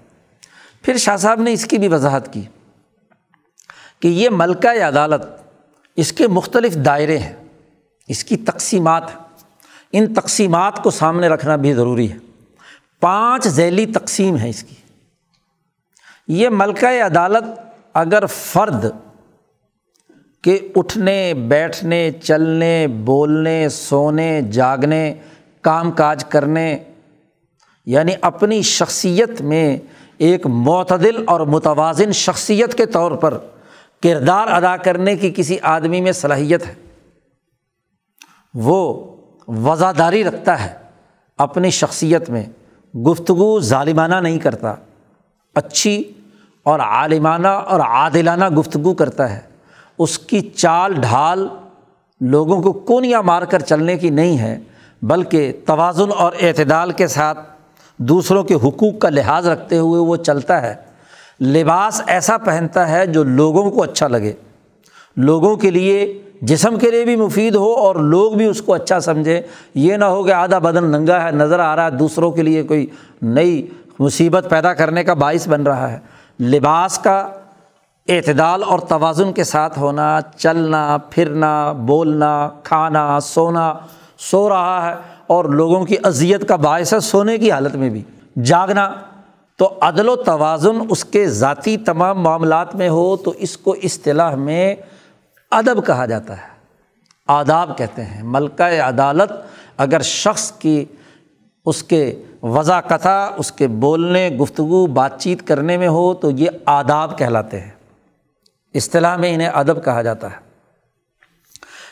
پھر شاہ صاحب نے اس کی بھی وضاحت کی کہ یہ ملکہ عدالت اس کے مختلف دائرے ہیں، اس کی تقسیمات ان تقسیمات کو سامنے رکھنا بھی ضروری ہے۔ پانچ ذیلی تقسیم ہے اس کی۔ یہ ملکہ عدالت اگر فرد کے اٹھنے، بیٹھنے، چلنے، بولنے، سونے، جاگنے، کام کاج کرنے یعنی اپنی شخصیت میں ایک معتدل اور متوازن شخصیت کے طور پر کردار ادا کرنے کی کسی آدمی میں صلاحیت ہے۔ وہ وزاداری رکھتا ہے اپنی شخصیت میں، گفتگو ظالمانہ نہیں کرتا، اچھی اور عالمانہ اور عادلانہ گفتگو کرتا ہے۔ اس کی چال ڈھال لوگوں کو کونیاں مار کر چلنے کی نہیں ہے، بلکہ توازن اور اعتدال کے ساتھ دوسروں کے حقوق کا لحاظ رکھتے ہوئے وہ چلتا ہے۔ لباس ایسا پہنتا ہے جو لوگوں کو اچھا لگے۔ لوگوں کے لیے جسم کے لیے بھی مفید ہو اور لوگ بھی اس کو اچھا سمجھیں یہ نہ ہو کہ آدھا بدن ننگا ہے، نظر آ رہا ہے، دوسروں کے لیے کوئی نئی مصیبت پیدا کرنے کا باعث بن رہا ہے۔ لباس کا اعتدال اور توازن کے ساتھ ہونا، چلنا، پھرنا، بولنا، کھانا، سونا، سو رہا ہے اور لوگوں کی اذیت کا باعث ہے سونے کی حالت میں بھی۔ جاگنا، تو عدل و توازن اس کے ذاتی تمام معاملات میں ہو تو اس کو اصطلاح میں ادب کہا جاتا ہے۔ آداب کہتے ہیں۔ ملکہ عدالت اگر شخص کی اس کے وضاقتہ اس کے بولنے، گفتگو، بات چیت کرنے میں ہو تو یہ آداب کہلاتے ہیں۔ اصطلاح میں انہیں ادب کہا جاتا ہے۔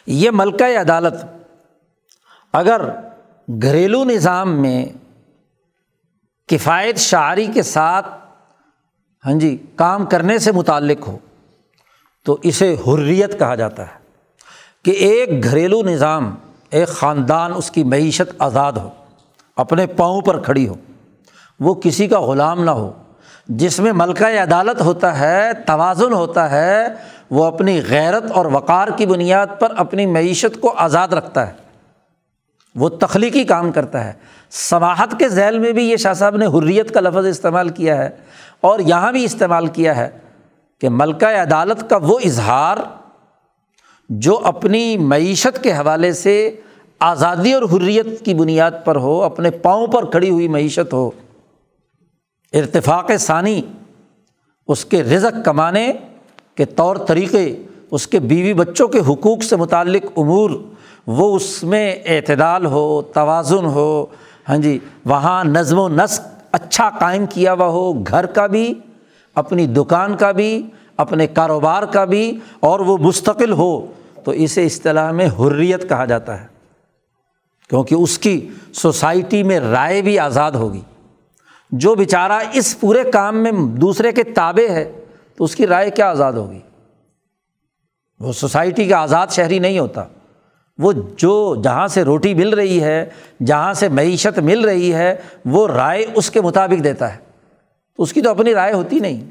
یہ ملکہ عدالت اگر گھریلو نظام میں کفایت شاعری کے ساتھ ہاں جی کام کرنے سے متعلق ہو، تو اسے حریت کہا جاتا ہے کہ ایک گھریلو نظام، ایک خاندان اس کی معیشت آزاد ہو، اپنے پاؤں پر کھڑی ہو، وہ کسی کا غلام نہ ہو جس میں ملکہ عدالت ہوتا ہے، توازن ہوتا ہے، وہ اپنی غیرت اور وقار کی بنیاد پر اپنی معیشت کو آزاد رکھتا ہے۔ وہ تخلیقی کام کرتا ہے۔ سماہت کے ذیل میں بھی یہ شاہ صاحب نے حریت کا لفظ استعمال کیا ہے اور یہاں بھی استعمال کیا ہے کہ ملکہ عدالت کا وہ اظہار جو اپنی معیشت کے حوالے سے آزادی اور حریت کی بنیاد پر ہو، اپنے پاؤں پر کھڑی ہوئی معیشت ہو ارتفاق ثانی، اس کے رزق کمانے کے طور طریقے، اس کے بیوی بچوں کے حقوق سے متعلق امور، وہ اس میں اعتدال ہو، توازن ہو ہاں جی وہاں نظم و نسق اچھا قائم کیا ہوا ہو، گھر کا بھی، اپنی دکان کا بھی، اپنے کاروبار کا بھی، اور وہ مستقل ہو، تو اسے اصطلاح میں حریت کہا جاتا ہے، کیونکہ اس کی سوسائٹی میں رائے بھی آزاد ہوگی۔ جو بیچارہ اس پورے کام میں دوسرے کے تابے ہے، تو اس کی رائے کیا آزاد ہوگی؟ وہ سوسائٹی کا آزاد شہری نہیں ہوتا۔ وہ جو جہاں سے روٹی مل رہی ہے، جہاں سے معیشت مل رہی ہے، وہ رائے اس کے مطابق دیتا ہے۔ تو اس کی تو اپنی رائے ہوتی نہیں۔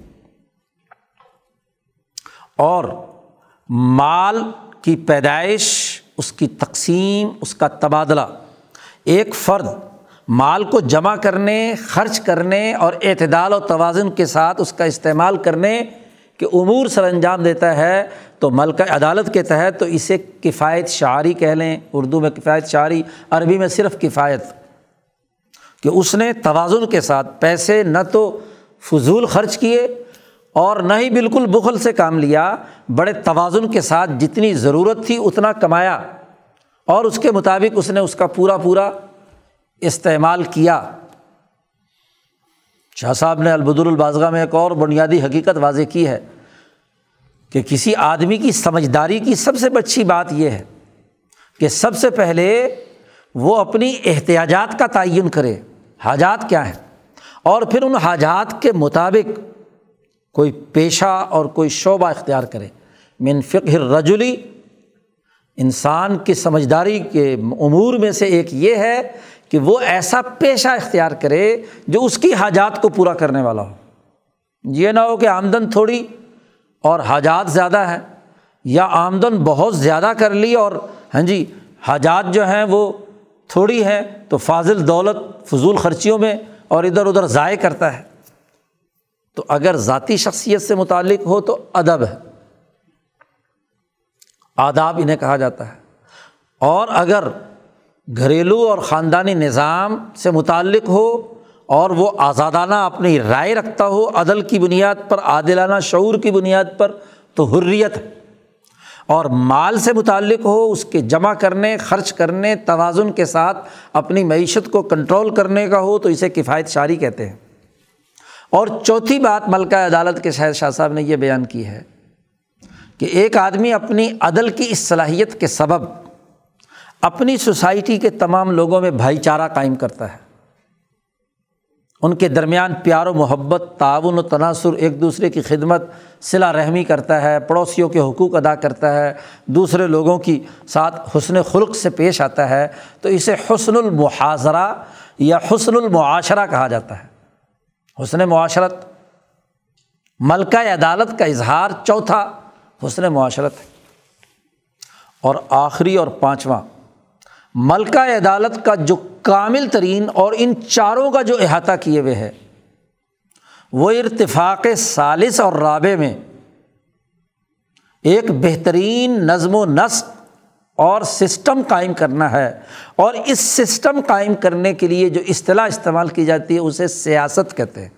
اور مال کی پیدائش، اس کی تقسیم، اس کا تبادلہ۔ ایک فرد مال کو جمع کرنے، خرچ کرنے اور اعتدال و توازن کے ساتھ اس کا استعمال کرنے کے امور سر انجام دیتا ہے، تو ملکہ عدالت کے تحت تو اسے کفایت شاعری کہہ لیں۔ اردو میں کفایت شاعری عربی میں صرف کفایت۔ کہ اس نے توازن کے ساتھ پیسے نہ تو فضول خرچ کیے اور نہ ہی بالکل بخل سے کام لیا، بڑے توازن کے ساتھ جتنی ضرورت تھی اتنا کمایا۔ اور اس کے مطابق اس نے اس کا پورا پورا استعمال کیا۔ شاہ صاحب نے البد البازگاہ میں ایک اور بنیادی حقیقت واضح کی ہے کہ کسی آدمی کی سمجھداری کی سب سے اچھی بات یہ ہے کہ سب سے پہلے وہ اپنی احتیاجات کا تعین کرے۔ حاجات کیا ہیں؟ اور پھر ان حاجات کے مطابق کوئی پیشہ اور کوئی شعبہ اختیار کرے۔ من فکر رجولی انسان کی سمجھداری کے امور میں سے ایک یہ ہے کہ وہ ایسا پیشہ اختیار کرے جو اس کی حاجات کو پورا کرنے والا ہو۔ یہ نہ ہو کہ آمدن تھوڑی اور حاجات زیادہ ہے یا آمدن بہت زیادہ کر لی اور ہاں جی حاجات جو ہیں وہ تھوڑی ہیں تو فاضل دولت فضول خرچیوں میں اور ادھر ادھر ضائع کرتا ہے۔ تو اگر ذاتی شخصیت سے متعلق ہو تو ادب ہے۔ آداب انہیں کہا جاتا ہے۔ اور اگر گھریلو اور خاندانی نظام سے متعلق ہو اور وہ آزادانہ اپنی رائے رکھتا ہو، عدل کی بنیاد پر، عادلانہ شعور کی بنیاد پر، تو حریت ہے۔ اور مال سے متعلق ہو، اس کے جمع کرنے، خرچ کرنے، توازن کے ساتھ اپنی معیشت کو کنٹرول کرنے کا ہو، تو اسے کفایت شاری کہتے ہیں۔ اور چوتھی بات ملکہ عدالت کے شاہد شاہ صاحب نے یہ بیان کی ہے کہ ایک آدمی اپنی عدل کی اس صلاحیت کے سبب اپنی سوسائٹی کے تمام لوگوں میں بھائی چارہ قائم کرتا ہے۔ ان کے درمیان پیار و محبت، تعاون و تناسر ایک دوسرے کی خدمت صلا رحمی کرتا ہے، پڑوسیوں کے حقوق ادا کرتا ہے، دوسرے لوگوں کی ساتھ حسن خلق سے پیش آتا ہے۔ تو اسے حسن المحاظرہ یا حسن المعاشرہ کہا جاتا ہے۔ حسن معاشرت، ملکہ عدالت کا اظہار چوتھا حسن معاشرت ہے۔ اور آخری اور پانچواں ملکہ عدالت کا جو کامل ترین اور ان چاروں کا جو احاطہ کیے ہوئے ہے وہ ارتفاق سالس اور رابع میں ایک بہترین نظم و نسق اور سسٹم قائم کرنا ہے۔ اور اس سسٹم قائم کرنے کے لیے جو اصطلاح استعمال کی جاتی ہے، اسے سیاست کہتے ہیں۔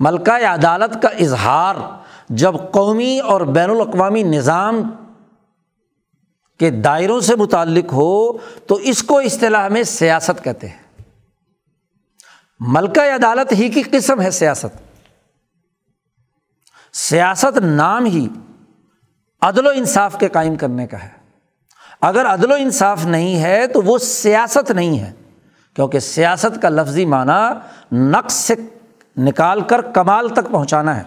ملکہ عدالت کا اظہار جب قومی اور بین الاقوامی نظام کے دائروں سے متعلق ہو تو اس کو اصطلاح میں سیاست کہتے ہیں۔ ملکہ عدالت ہی کی قسم ہے سیاست۔ سیاست نام ہی عدل و انصاف کے قائم کرنے کا ہے۔ اگر عدل و انصاف نہیں ہے تو وہ سیاست نہیں ہے، کیونکہ سیاست کا لفظی معنی نقص سے نکال کر کمال تک پہنچانا ہے۔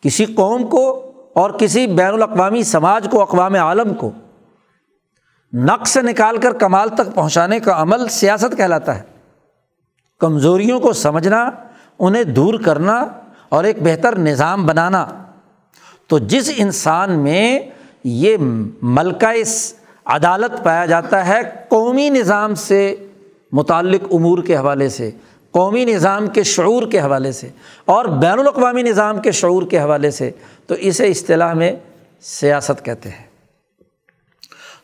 کسی قوم کو اور کسی بین الاقوامی سماج کو، اقوام عالم کو نقص سے نکال کر کمال تک پہنچانے کا عمل سیاست کہلاتا ہے۔ کمزوریوں کو سمجھنا، انہیں دور کرنا اور ایک بہتر نظام بنانا۔ تو جس انسان میں یہ ملکہ عدالت پایا جاتا ہے، قومی نظام سے متعلق امور کے حوالے سے قومی نظام کے شعور کے حوالے سے اور بین الاقوامی نظام کے شعور کے حوالے سے تو اسے اصطلاح میں سیاست کہتے ہیں۔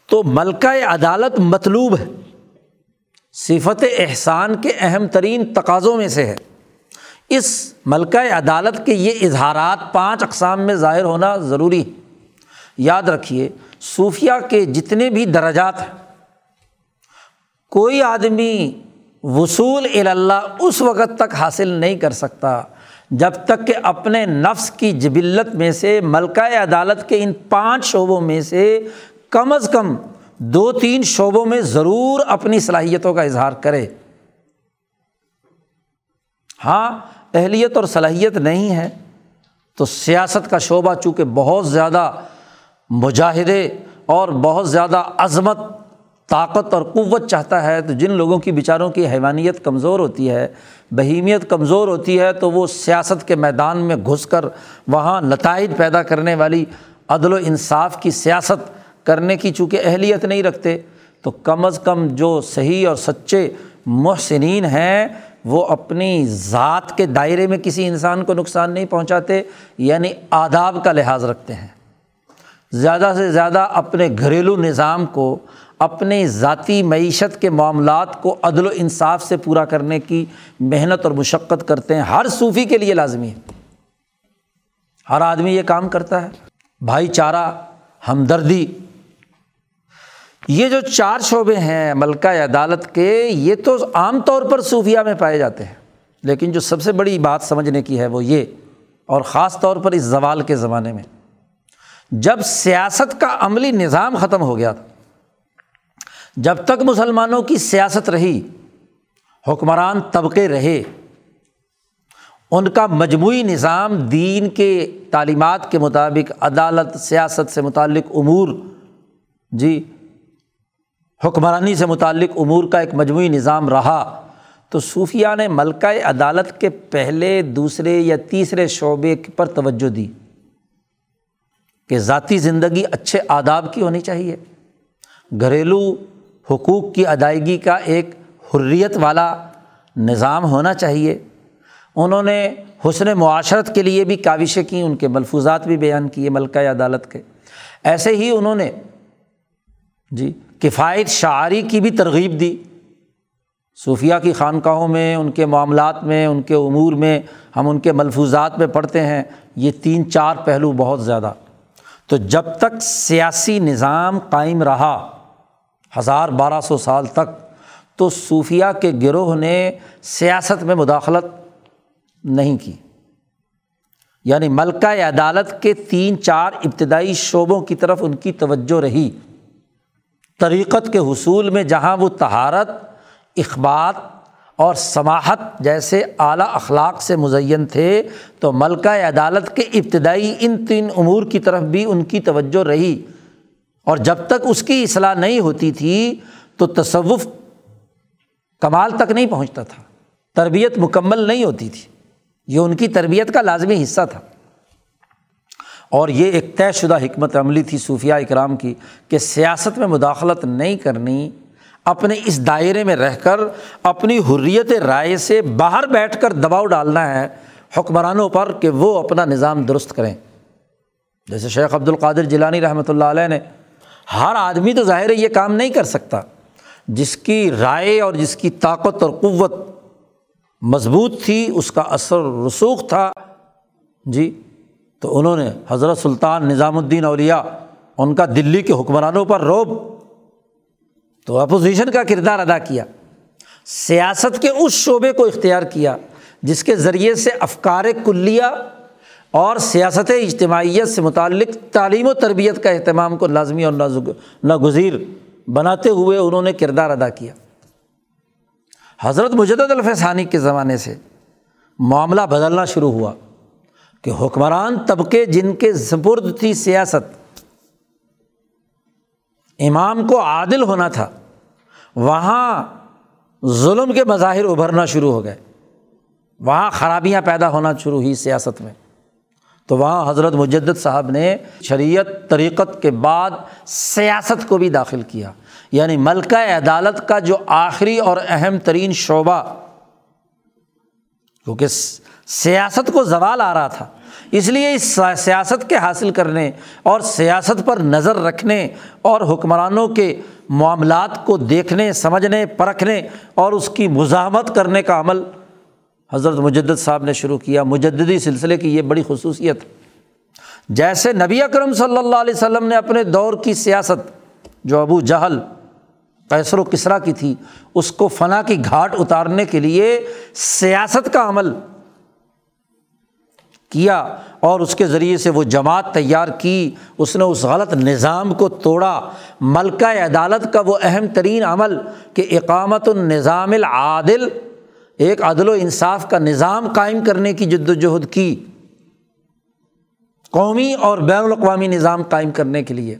تو ملکہ عدالت مطلوب ہے۔ صفت احسان کے اہم ترین تقاضوں میں سے ہے۔ اس ملکہ عدالت کے یہ اظہارات پانچ اقسام میں ظاہر ہونا ضروری ہے۔ یاد رکھیے، صوفیہ کے جتنے بھی درجات ہیں، کوئی آدمی وصول اللہ اس وقت تک حاصل نہیں کر سکتا، جب تک کہ اپنے نفس کی جبلت میں سے، ملکہ عدالت کے ان پانچ شعبوں میں سے کم از کم دو تین شعبوں میں ضرور اپنی صلاحیتوں کا اظہار کرے۔ ہاں اہلیت اور صلاحیت نہیں ہے تو سیاست کا شعبہ چونکہ بہت زیادہ مجاہدے اور بہت زیادہ عظمت طاقت اور قوت چاہتا ہے، تو جن لوگوں کی بیچاروں کی حیوانیت کمزور ہوتی ہے، بہیمیت کمزور ہوتی ہے، تو وہ سیاست کے میدان میں گھس کر وہاں نتائج پیدا کرنے والی عدل و انصاف کی سیاست کرنے کی چونکہ اہلیت نہیں رکھتے، تو کم از کم جو صحیح اور سچے محسنین ہیں، وہ اپنی ذات کے دائرے میں کسی انسان کو نقصان نہیں پہنچاتے یعنی آداب کا لحاظ رکھتے ہیں۔ زیادہ سے زیادہ اپنے گھریلو نظام کو اپنی ذاتی معیشت کے معاملات کو عدل و انصاف سے پورا کرنے کی محنت اور مشقت کرتے ہیں۔ ہر صوفی کے لیے لازمی ہے۔ ہر آدمی یہ کام کرتا ہے۔ بھائی چارہ، ہمدردی۔ یہ جو چار شعبے ہیں ملکہ عدالت کے، یہ تو عام طور پر صوفیہ میں پائے جاتے ہیں۔ لیکن جو سب سے بڑی بات سمجھنے کی ہے وہ یہ، اور خاص طور پر اس زوال کے زمانے میں۔ جب سیاست کا عملی نظام ختم ہو گیا تھا جب تک مسلمانوں کی سیاست رہی، حکمران طبقے رہے، ان کا مجموعی نظام دین کے تعلیمات کے مطابق، عدالت، سیاست سے متعلق امور جی حکمرانی سے متعلق امور کا ایک مجموعی نظام رہا۔ تو صوفیہ نے ملکہ عدالت کے پہلے، دوسرے یا تیسرے شعبے پر توجہ دی کہ ذاتی زندگی اچھے آداب کی ہونی چاہیے۔ گھریلو حقوق کی ادائیگی کا ایک حریت والا نظام ہونا چاہیے۔ انہوں نے حسن معاشرت کے لیے بھی کاوشیں کیں، ان کے ملفوظات بھی بیان کیے ملکہ عدالت کے۔ ایسے ہی انہوں نے جی کفایت شاعری کی بھی ترغیب دی۔ صوفیہ کی خانقاہوں میں، ان کے معاملات میں، ان کے امور میں ہم ان کے ملفوظات میں پڑھتے ہیں۔ یہ تین چار پہلو بہت زیادہ۔ تو جب تک سیاسی نظام قائم رہا ہزار بارہ سو سال تک تو صوفیہ کے گروہ نے سیاست میں مداخلت نہیں کی۔ یعنی ملکہ عدالت کے تین چار ابتدائی شعبوں کی طرف ان کی توجہ رہی۔ طریقت کے حصول میں جہاں وہ تہارت اخبات اور سماحت جیسے اعلیٰ اخلاق سے مزین تھے، تو ملکہ عدالت کے ابتدائی ان تین امور کی طرف بھی ان کی توجہ رہی۔ اور جب تک اس کی اصلاح نہیں ہوتی تھی تو تصوف کمال تک نہیں پہنچتا تھا، تربیت مکمل نہیں ہوتی تھی۔ یہ ان کی تربیت کا لازمی حصہ تھا۔ اور یہ ایک طے شدہ حکمت عملی تھی صوفیہ اکرام کی کہ سیاست میں مداخلت نہیں کرنی، اپنے اس دائرے میں رہ کر اپنی حریت رائے سے باہر بیٹھ کر دباؤ ڈالنا ہے، حکمرانوں پر کہ وہ اپنا نظام درست کریں۔ جیسے شیخ عبد القادر جیلانی رحمۃ اللہ علیہ نے ہر آدمی تو ظاہر ہے یہ کام نہیں کر سکتا۔ جس کی رائے اور جس کی طاقت اور قوت مضبوط تھی، اس کا اثر رسوخ تھا۔ جی تو انہوں نے حضرت سلطان نظام الدین اولیا ان کا دلی کے حکمرانوں پر روب تو اپوزیشن کا کردار ادا کیا۔ سیاست کے اس شعبے کو اختیار کیا، جس کے ذریعے سے افکار کلیہ اور سیاست اجتماعیت سے متعلق تعلیم و تربیت کا اہتمام کو لازمی اور ناگزیر بناتے ہوئے انہوں نے کردار ادا کیا۔ حضرت مجد الفسانی کے زمانے سے معاملہ بدلنا شروع ہوا کہ حکمران طبقے جن کے سپرد تھی سیاست، امام کو عادل ہونا تھا، وہاں ظلم کے مظاہر ابھرنا شروع ہو گئے۔ وہاں خرابیاں پیدا ہونا شروع ہوئی سیاست میں۔ تو وہاں حضرت مجد صاحب نے شریعت طریقت کے بعد سیاست کو بھی داخل کیا۔ یعنی ملکہ عدالت کا جو آخری اور اہم ترین شعبہ، کیونکہ سیاست کو زوال آ رہا تھا، اس لیے اس سیاست کے حاصل کرنے اور سیاست پر نظر رکھنے اور حکمرانوں کے معاملات کو دیکھنے، سمجھنے، پرکھنے اور اس کی مزاحمت کرنے کا عمل حضرت مجدد صاحب نے شروع کیا، مجددی سلسلے کی یہ بڑی خصوصیت۔ جیسے نبی اکرم صلی اللہ علیہ وسلم نے اپنے دور کی سیاست، جو ابو جہل، قیصر و کسرا کی تھی، اس کو فنا کی گھاٹ اتارنے کے لیے سیاست کا عمل کیا اور اس کے ذریعے سے وہ جماعت تیار کی، اس نے اس غلط نظام کو توڑا۔ ملکہ عدالت کا وہ اہم ترین عمل کہ اقامت النظام العادل ایک عدل و انصاف کا نظام قائم کرنے کی جد وجہد کی۔ قومی اور بین الاقوامی نظام قائم کرنے کے لیے۔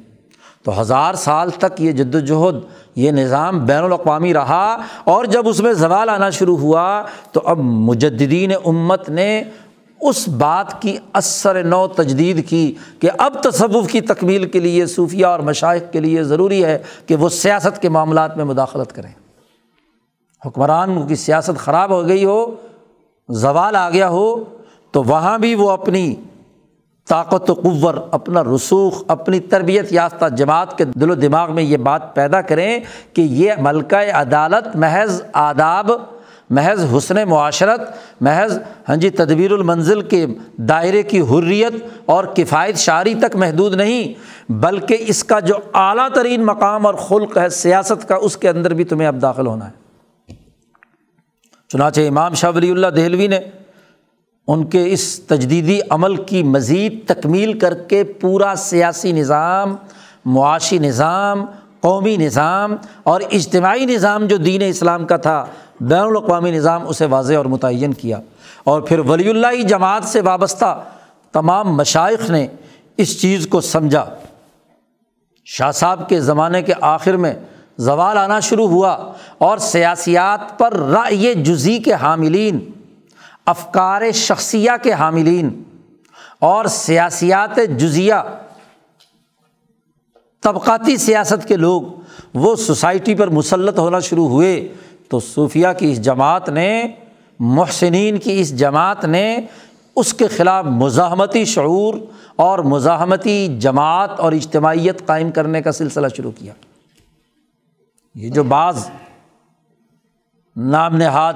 تو ہزار سال تک یہ جد وجہد یہ نظام بین الاقوامی رہا اور جب اس میں زوال آنا شروع ہوا تو اب مجدین امت نے اس بات کی اثر نو تجدید کی کہ اب تصوف کی تکمیل کے لیے صوفیہ اور مشائق کے لیے ضروری ہے کہ وہ سیاست کے معاملات میں مداخلت کریں۔ حکمران کی سیاست خراب ہو گئی ہو، زوال آ گیا ہو، تو وہاں بھی وہ اپنی طاقت و قور اپنا رسوخ، اپنی تربیت یافتہ جماعت کے دل و دماغ میں یہ بات پیدا کریں کہ یہ ملکہ عدالت محض آداب، محض حسن معاشرت، محض ہاں جی تدبیر المنزل کے دائرے کی حریت اور کفایت شاعری تک محدود نہیں، بلکہ اس کا جو اعلیٰ ترین مقام اور خلق ہے، سیاست کا، اس کے اندر بھی تمہیں اب داخل ہونا ہے۔ چنانچہ امام شاہ ولی اللہ دہلوی نے ان کے اس تجدیدی عمل کی مزید تکمیل کر کے پورا سیاسی نظام، معاشی نظام، قومی نظام اور اجتماعی نظام جو دین اسلام کا تھا، بین الاقوامی نظام اسے واضح اور متعین کیا۔ اور پھر ولی اللہ جماعت سے وابستہ تمام مشائق نے اس چیز کو سمجھا۔ شاہ صاحب کے زمانے کے آخر میں زوال آنا شروع ہوا اور سیاسیات پر رائے جزی کے حاملین، افکار شخصیہ کے حاملین اور سیاسیات جزیہ، طبقاتی سیاست کے لوگ وہ سوسائٹی پر مسلط ہونا شروع ہوئے۔ تو صوفیہ کی اس جماعت نے، محسنین کی اس جماعت نے اس کے خلاف مزاحمتی شعور اور مزاحمتی جماعت اور اجتماعیت قائم کرنے کا سلسلہ شروع کیا۔ یہ جو بعض نام نہاد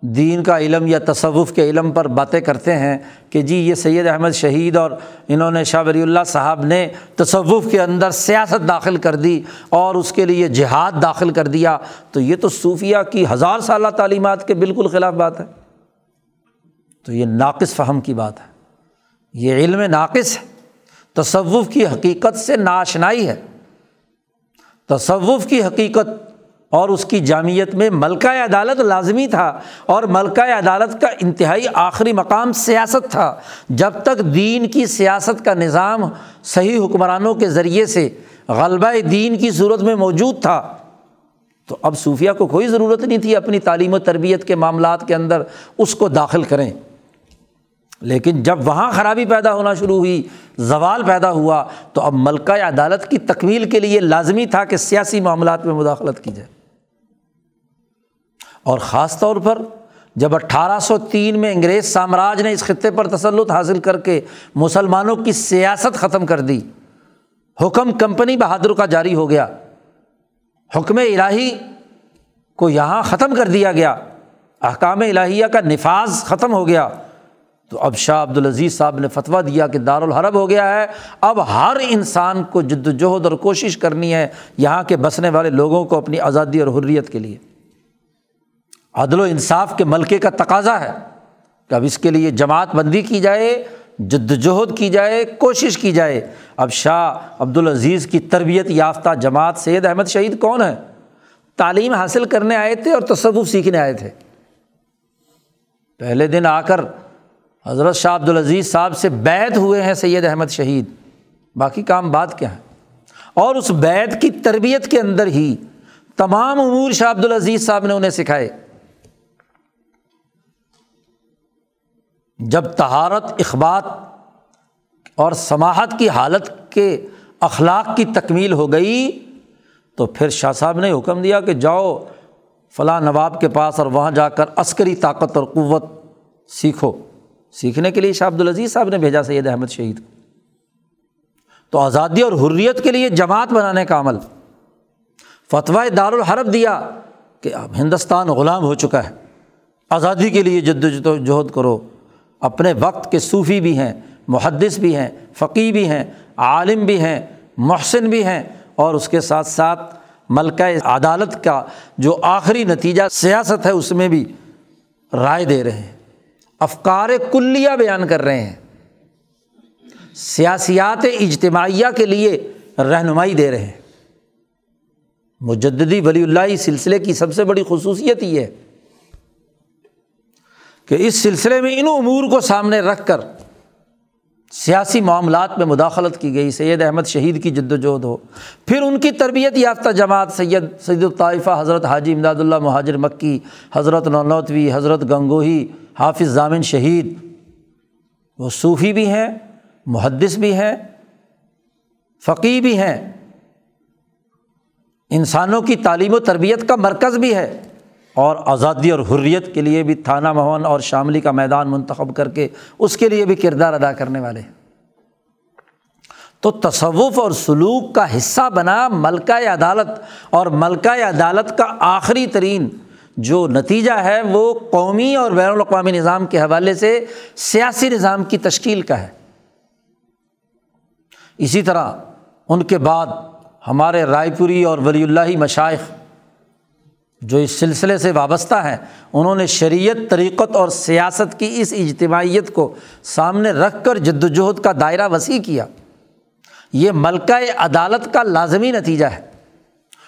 دین کا علم یا تصوف کے علم پر باتیں کرتے ہیں کہ جی یہ سید احمد شہید اور انہوں نے شاہ ولی اللہ صاحب نے تصوف کے اندر سیاست داخل کر دی اور اس کے لیے جہاد داخل کر دیا، تو یہ تو صوفیہ کی ہزار سالہ تعلیمات کے بالکل خلاف بات ہے۔ تو یہ ناقص فہم کی بات ہے۔ یہ علم ناقص ہے۔ تصوف کی حقیقت سے ناشنائی ہے۔ تصوف کی حقیقت اور اس کی جامعت میں ملکہ عدالت لازمی تھا اور ملکہ عدالت کا انتہائی آخری مقام سیاست تھا۔ جب تک دین کی سیاست کا نظام صحیح حکمرانوں کے ذریعے سے غلبہ دین کی صورت میں موجود تھا، تو اب صوفیہ کو کوئی ضرورت نہیں تھی اپنی تعلیم و تربیت کے معاملات کے اندر اس کو داخل کریں۔ لیکن جب وہاں خرابی پیدا ہونا شروع ہوئی، زوال پیدا ہوا، تو اب ملکہ عدالت کی تکمیل کے لیے لازمی تھا کہ سیاسی معاملات میں مداخلت کی جائے۔ اور خاص طور پر جب اٹھارہ سو تین میں انگریز سامراج نے اس خطے پر تسلط حاصل کر کے مسلمانوں کی سیاست ختم کر دی، حکم کمپنی بہادر کا جاری ہو گیا۔ حکم الہی کو یہاں ختم کر دیا گیا۔ احکام الہیہ کا نفاذ ختم ہو گیا۔ تو اب شاہ عبد العزیز صاحب نے فتویٰ دیا کہ دارالحرب ہو گیا ہے، اب ہر انسان کو جد وجہد اور کوشش کرنی ہے یہاں کے بسنے والے لوگوں کو اپنی آزادی اور حریت کے لیے۔ عدل و انصاف کے ملکے کا تقاضا ہے کہ اب اس کے لیے جماعت بندی کی جائے، جد وجہد کی جائے، کوشش کی جائے۔ اب شاہ عبد العزیز کی تربیت یافتہ جماعت سید احمد شہید کون ہے؟ تعلیم حاصل کرنے آئے تھے اور تصوف سیکھنے آئے تھے۔ پہلے دن آ کر حضرت شاہ عبد العزیز صاحب سے بیت ہوئے ہیں سید احمد شہید۔ باقی کام بات کیا ہے اور اس بیت کی تربیت کے اندر ہی تمام امور شاہ عبد العزیز صاحب نے انہیں سکھائے۔ جب تہارت اخبات اور سماہت کی حالت کے اخلاق کی تکمیل ہو گئی تو پھر شاہ صاحب نے حکم دیا کہ جاؤ فلاں نواب کے پاس اور وہاں جا کر عسکری طاقت اور قوت سیکھو۔ سیکھنے کے لیے شاہ عبد العزیز صاحب نے بھیجا سید احمد شہید کو۔ تو آزادی اور حریت کے لیے جماعت بنانے کا عمل۔ فتویٰ دارالحرب دیا کہ اب ہندوستان غلام ہو چکا ہے۔ آزادی کے لیے جد و جہد کرو۔ اپنے وقت کے صوفی بھی ہیں، محدث بھی ہیں فقی بھی ہیں، عالم بھی ہیں، محسن بھی ہیں۔ اور اس کے ساتھ ساتھ ملکہ عدالت کا جو آخری نتیجہ سیاست ہے، اس میں بھی رائے دے رہے ہیں۔ افکار کلیہ بیان کر رہے ہیں۔ سیاسیات اجتماعیہ کے لیے رہنمائی دے رہے ہیں۔ مجددی ولی اللہ سلسلے کی سب سے بڑی خصوصیت یہ ہے کہ اس سلسلے میں ان امور کو سامنے رکھ کر سیاسی معاملات میں مداخلت کی گئی، سید احمد شہید کی جد وجہد ہو۔ پھر ان کی تربیت یافتہ جماعت سید سید الطائفہ حضرت حاجی امداد اللہ مہاجر مکی، حضرت نونوتوی، حضرت گنگوہی حافظ ضامن شہید، وہ صوفی بھی ہیں، محدث بھی ہیں فقی بھی ہیں۔ انسانوں کی تعلیم و تربیت کا مرکز بھی ہے۔ اور آزادی اور حریت کے لیے بھی تھانہ مہون اور شاملی کا میدان منتخب کر کے اس کے لیے بھی کردار ادا کرنے والے ہیں۔ تو تصوف اور سلوک کا حصہ بنا ملکہ عدالت اور ملکہ عدالت کا آخری ترین جو نتیجہ ہے وہ قومی اور بین الاقوامی نظام کے حوالے سے سیاسی نظام کی تشکیل کا ہے۔ اسی طرح ان کے بعد ہمارے رائے پوری اور ولی اللہ مشائق جو اس سلسلے سے وابستہ ہیں، انہوں نے شریعت، طریقت اور سیاست کی اس اجتماعیت کو سامنے رکھ کر جد وجہد کا دائرہ وسیع کیا۔ یہ ملکہ عدالت کا لازمی نتیجہ ہے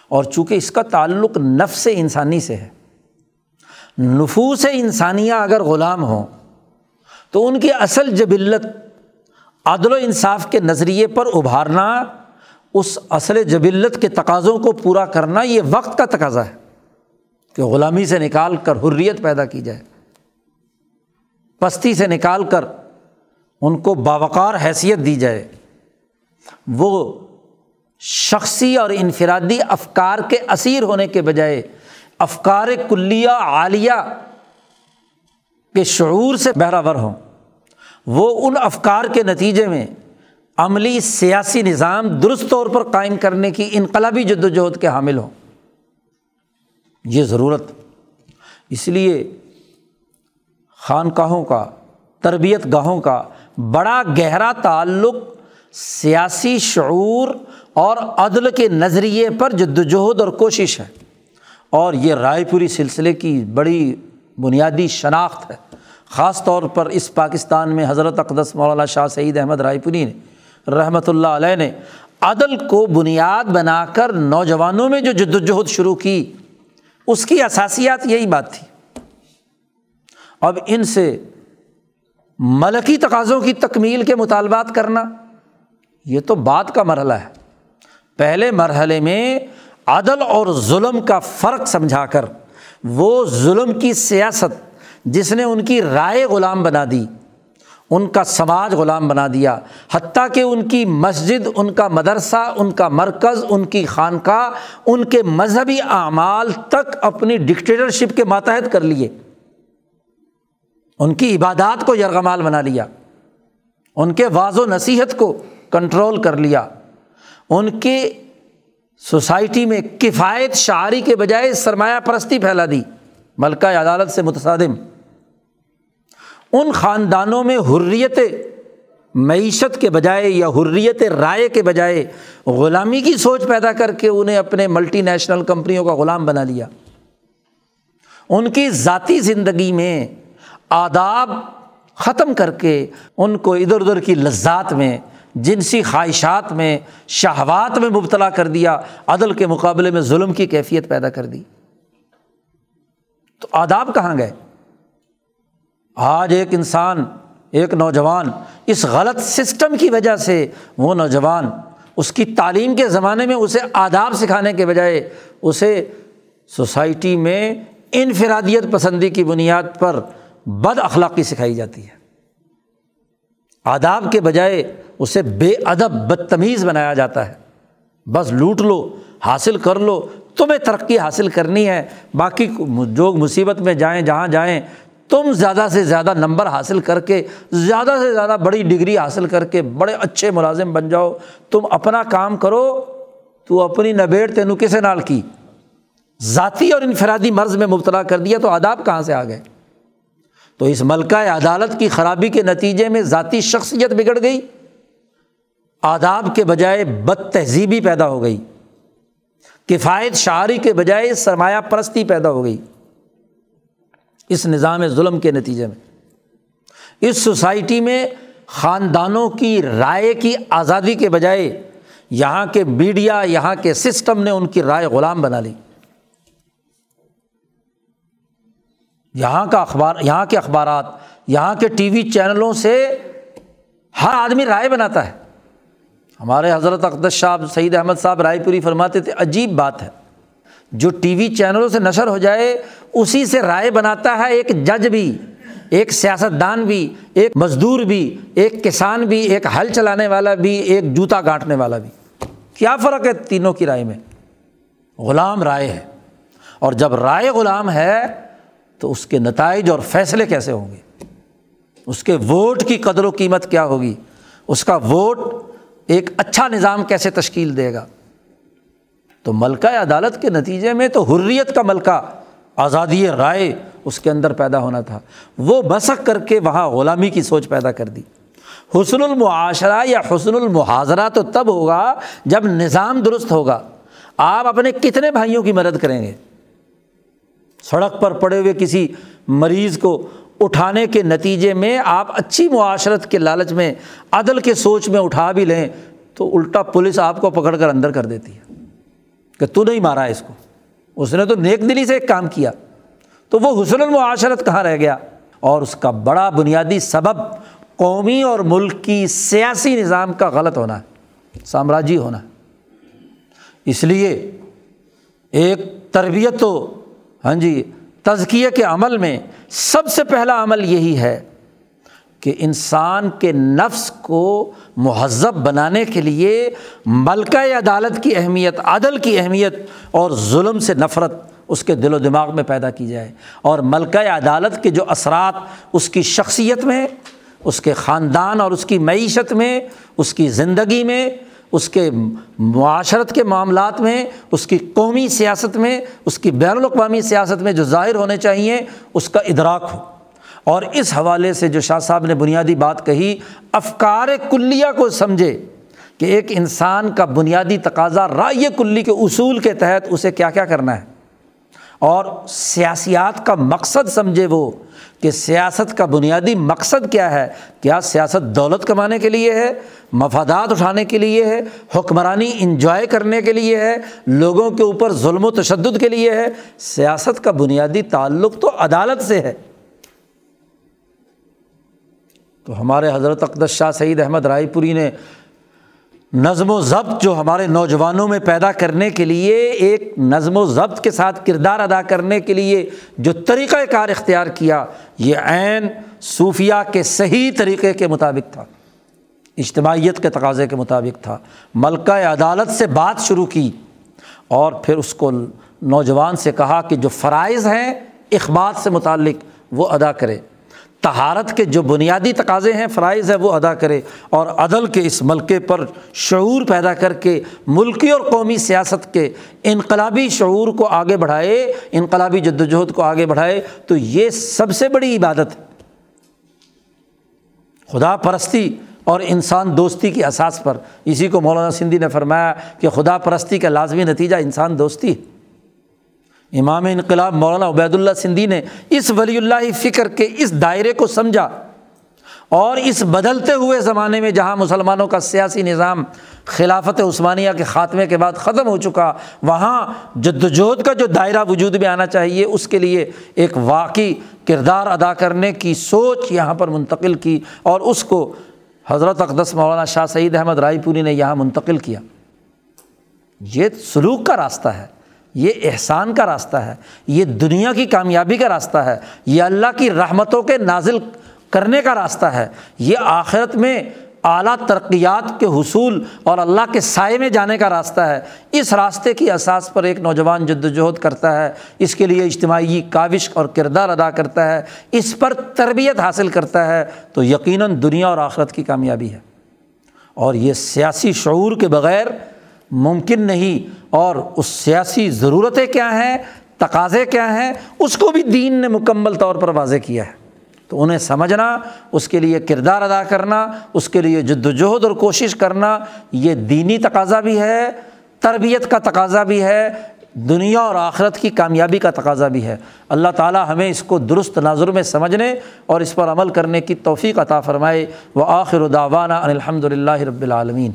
اور چونکہ اس کا تعلق نفس انسانی سے ہے۔ نفوس انسانیہ اگر غلام ہوں تو ان کی اصل جبلت عدل و انصاف کے نظریے پر ابھارنا، اس اصل جبلت کے تقاضوں کو پورا کرنا، یہ وقت کا تقاضا ہے کہ غلامی سے نکال کر حریت پیدا کی جائے، پستی سے نکال کر ان کو باوقار حیثیت دی جائے۔ وہ شخصی اور انفرادی افکار کے اسیر ہونے کے بجائے افکار کلیہ عالیہ کے شعور سے بہراور ہوں۔ وہ ان افکار کے نتیجے میں عملی سیاسی نظام درست طور پر قائم کرنے کی انقلابی جد وجہد کے حامل ہوں۔ یہ ضرورت۔ اس لیے خانقاہوں کا، تربیت گاہوں کا بڑا گہرا تعلق سیاسی شعور اور عدل کے نظریے پر جد وجہد اور کوشش ہے۔ اور یہ رائے پوری سلسلے کی بڑی بنیادی شناخت ہے۔ خاص طور پر اس پاکستان میں حضرت اقدس مولانا شاہ سعید احمد رائے پوری نے رحمۃ اللہ علیہ نے عدل کو بنیاد بنا کر نوجوانوں میں جو جدوجہد شروع کی، اس کی اثاسیات یہی بات تھی۔ اب ان سے ملکی تقاضوں کی تکمیل کے مطالبات کرنا، یہ تو بات کا مرحلہ ہے۔ پہلے مرحلے میں عدل اور ظلم کا فرق سمجھا کر وہ ظلم کی سیاست جس نے ان کی رائے غلام بنا دی، ان کا سماج غلام بنا دیا، حتیٰ کہ ان کی مسجد، ان کا مدرسہ، ان کا مرکز، ان کی خانقاہ، ان کے مذہبی اعمال تک اپنی ڈکٹیٹرشپ کے ماتحت کر لیے۔ ان کی عبادات کو یرغمال بنا لیا۔ ان کے واض و نصیحت کو کنٹرول کر لیا۔ ان کے سوسائٹی میں کفایت شاعری کے بجائے سرمایہ پرستی پھیلا دی، ملکہ عدالت سے متصادم۔ ان خاندانوں میں حریت معیشت کے بجائے یا حریت رائے کے بجائے غلامی کی سوچ پیدا کر کے انہیں اپنے ملٹی نیشنل کمپنیوں کا غلام بنا لیا۔ ان کی ذاتی زندگی میں آداب ختم کر کے ان کو ادھر ادھر کی لذات میں جنسی خواہشات میں، شہوات میں مبتلا کر دیا، عدل کے مقابلے میں ظلم کی کیفیت پیدا کر دی۔ تو آداب کہاں گئے؟ آج ایک انسان، ایک نوجوان اس غلط سسٹم کی وجہ سے وہ نوجوان، اس کی تعلیم کے زمانے میں اسے آداب سکھانے کے بجائے اسے سوسائٹی میں انفرادیت پسندی کی بنیاد پر بد اخلاقی سکھائی جاتی ہے۔ آداب کے بجائے اسے بے ادب بدتمیز بنایا جاتا ہے۔ بس لوٹ لو، حاصل کر لو، تمہیں ترقی حاصل کرنی ہے۔ باقی جو مصیبت میں جائیں، جہاں جائیں، تم زیادہ سے زیادہ نمبر حاصل کر کے، زیادہ سے زیادہ بڑی ڈگری حاصل کر کے بڑے اچھے ملازم بن جاؤ۔ تم اپنا کام کرو، تو اپنی نبیڑ تینوں کسے نال کی؟ ذاتی اور انفرادی مرض میں مبتلا کر دیا تو آداب کہاں سے آ گئے؟ تو اس ملکہ عدالت کی خرابی کے نتیجے میں ذاتی شخصیت بگڑ گئی۔ آداب کے بجائے بد تہذیبی پیدا ہو گئی۔ کفایت شاعری کے بجائے سرمایہ پرستی پیدا ہو گئی۔ اس نظام ظلم کے نتیجے میں۔ اس سوسائٹی میں خاندانوں کی رائے کی آزادی کے بجائے یہاں کے میڈیا، یہاں کے سسٹم نے ان کی رائے غلام بنا لی۔ یہاں کا اخبار، یہاں کے اخبارات، یہاں کے ٹی وی چینلوں سے ہر آدمی رائے بناتا ہے۔ ہمارے حضرت اقدس شاہ سعید احمد صاحب رائے پوری فرماتے تھے، عجیب بات ہے۔ جو ٹی وی چینلوں سے نشر ہو جائے، اسی سے رائے بناتا ہے ایک جج بھی، ایک سیاست دان بھی، ایک مزدور بھی، ایک کسان بھی، ایک ہل چلانے والا بھی، ایک جوتا گانٹنے والا بھی۔ کیا فرق ہے تینوں کی رائے میں؟ غلام رائے ہے۔ اور جب رائے غلام ہے، تو اس کے نتائج اور فیصلے کیسے ہوں گے؟ اس کے ووٹ کی قدر و قیمت کیا ہوگی؟ اس کا ووٹ ایک اچھا نظام کیسے تشکیل دے گا؟ تو ملکہ عدالت کے نتیجے میں تو حریت کا ملکہ، آزادی رائے اس کے اندر پیدا ہونا تھا۔ وہ بسک کر کے وہاں غلامی کی سوچ پیدا کر دی۔ حسن المعاشرہ یا حسن المحاظرہ تو تب ہوگا جب نظام درست ہوگا۔ آپ اپنے کتنے بھائیوں کی مدد کریں گے؟ سڑک پر پڑے ہوئے کسی مریض کو اٹھانے کے نتیجے میں آپ اچھی معاشرت کے لالچ میں، عدل کے سوچ میں اٹھا بھی لیں تو الٹا پولیس آپ کو پکڑ کر اندر کر دیتی ہے۔ کہ تو نہیں مارا اس کو۔ اس نے تو نیک دلی سے ایک کام کیا۔ تو وہ حسن المعاشرت کہاں رہ گیا؟ اور اس کا بڑا بنیادی سبب قومی اور ملک کی سیاسی نظام کا غلط ہونا ہے، سامراجی ہونا ہے۔ اس لیے ایک تربیت تو ہاں جی تزکیے کے عمل میں سب سے پہلا عمل یہی ہے کہ انسان کے نفس کو مہذب بنانے کے لیے ملکہ عدالت کی اہمیت، عدل کی اہمیت اور ظلم سے نفرت اس کے دل و دماغ میں پیدا کی جائے۔ اور ملکہ عدالت کے جو اثرات اس کی شخصیت میں، اس کے خاندان اور اس کی معیشت میں، اس کی زندگی میں اس کے معاشرت کے معاملات میں، اس کی قومی سیاست میں، اس کی بین الاقوامی سیاست میں جو ظاہر ہونے چاہیے اس کا ادراک ہو۔ اور اس حوالے سے جو شاہ صاحب نے بنیادی بات کہی، افکار کلیہ کو سمجھے کہ ایک انسان کا بنیادی تقاضا رائے کلی کے اصول کے تحت اسے کیا کیا کرنا ہے۔ اور سیاسیات کا مقصد سمجھے وہ کہ سیاست کا بنیادی مقصد کیا ہے؟ کیا سیاست دولت کمانے کے لیے ہے؟ مفادات اٹھانے کے لیے ہے؟ حکمرانی انجوائے کرنے کے لیے ہے؟ لوگوں کے اوپر ظلم و تشدد کے لیے ہے؟ سیاست کا بنیادی تعلق تو عدالت سے ہے۔ تو ہمارے حضرت اقدس شاہ سعید احمد رائے پوری نے نظم و ضبط جو ہمارے نوجوانوں میں پیدا کرنے کے لیے، ایک نظم و ضبط کے ساتھ کردار ادا کرنے کے لیے جو طریقۂ کار اختیار کیا، یہ عین صوفیہ کے صحیح طریقے کے مطابق تھا۔ اجتماعیت کے تقاضے کے مطابق تھا۔ ملکہ عدالت سے بات شروع کی اور پھر اس کو نوجوان سے کہا کہ جو فرائض ہیں اخبات سے متعلق وہ ادا کرے۔ تہارت کے جو بنیادی تقاضے ہیں، فرائض ہے وہ ادا کرے اور عدل کے اس ملکے پر شعور پیدا کر کے ملکی اور قومی سیاست کے انقلابی شعور کو آگے بڑھائے، انقلابی جد وجہد کو آگے بڑھائے، تو یہ سب سے بڑی عبادت ہے۔ خدا پرستی اور انسان دوستی کی اساس پر۔ اسی کو مولانا سندھی نے فرمایا کہ خدا پرستی کا لازمی نتیجہ انسان دوستی ہے۔ امام انقلاب مولانا عبید اللہ سندھی نے اس ولی اللہ فکر کے اس دائرے کو سمجھا اور اس بدلتے ہوئے زمانے میں جہاں مسلمانوں کا سیاسی نظام خلافت عثمانیہ کے خاتمے کے بعد ختم ہو چکا، وہاں جد وجہد کا جو دائرہ وجود میں آنا چاہیے، اس کے لیے ایک واقعی کردار ادا کرنے کی سوچ یہاں پر منتقل کی اور اس کو حضرت اقدس مولانا شاہ سعید احمد رائے پوری نے یہاں منتقل کیا۔ یہ سلوک کا راستہ ہے۔ یہ احسان کا راستہ ہے، یہ دنیا کی کامیابی کا راستہ ہے، یہ اللہ کی رحمتوں کے نازل کرنے کا راستہ ہے۔ یہ آخرت میں اعلیٰ ترقیات کے حصول اور اللہ کے سائے میں جانے کا راستہ ہے۔ اس راستے کی اساس پر ایک نوجوان جد وجہد کرتا ہے، اس کے لیے اجتماعی کاوش اور کردار ادا کرتا ہے، اس پر تربیت حاصل کرتا ہے۔ تو یقیناً دنیا اور آخرت کی کامیابی ہے۔ اور یہ سیاسی شعور کے بغیر ممکن نہیں اور اس سیاسی ضرورتیں کیا ہیں، تقاضے کیا ہیں، اس کو بھی دین نے مکمل طور پر واضح کیا ہے۔ تو انہیں سمجھنا، اس کے لیے کردار ادا کرنا، اس کے لیے جد وجہد اور کوشش کرنا، یہ دینی تقاضا بھی ہے، تربیت کا تقاضا بھی ہے، دنیا اور آخرت کی کامیابی کا تقاضا بھی ہے۔ اللہ تعالیٰ ہمیں اس کو درست ناظر میں سمجھنے اور اس پر عمل کرنے کی توفیق عطا فرمائے۔ وہ آخر داوانہ الحمد للہ رب العالمین۔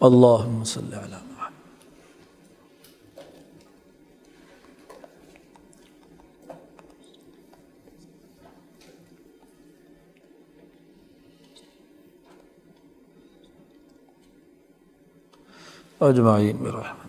اللہ صلی وسلم اجمعین برحمتک.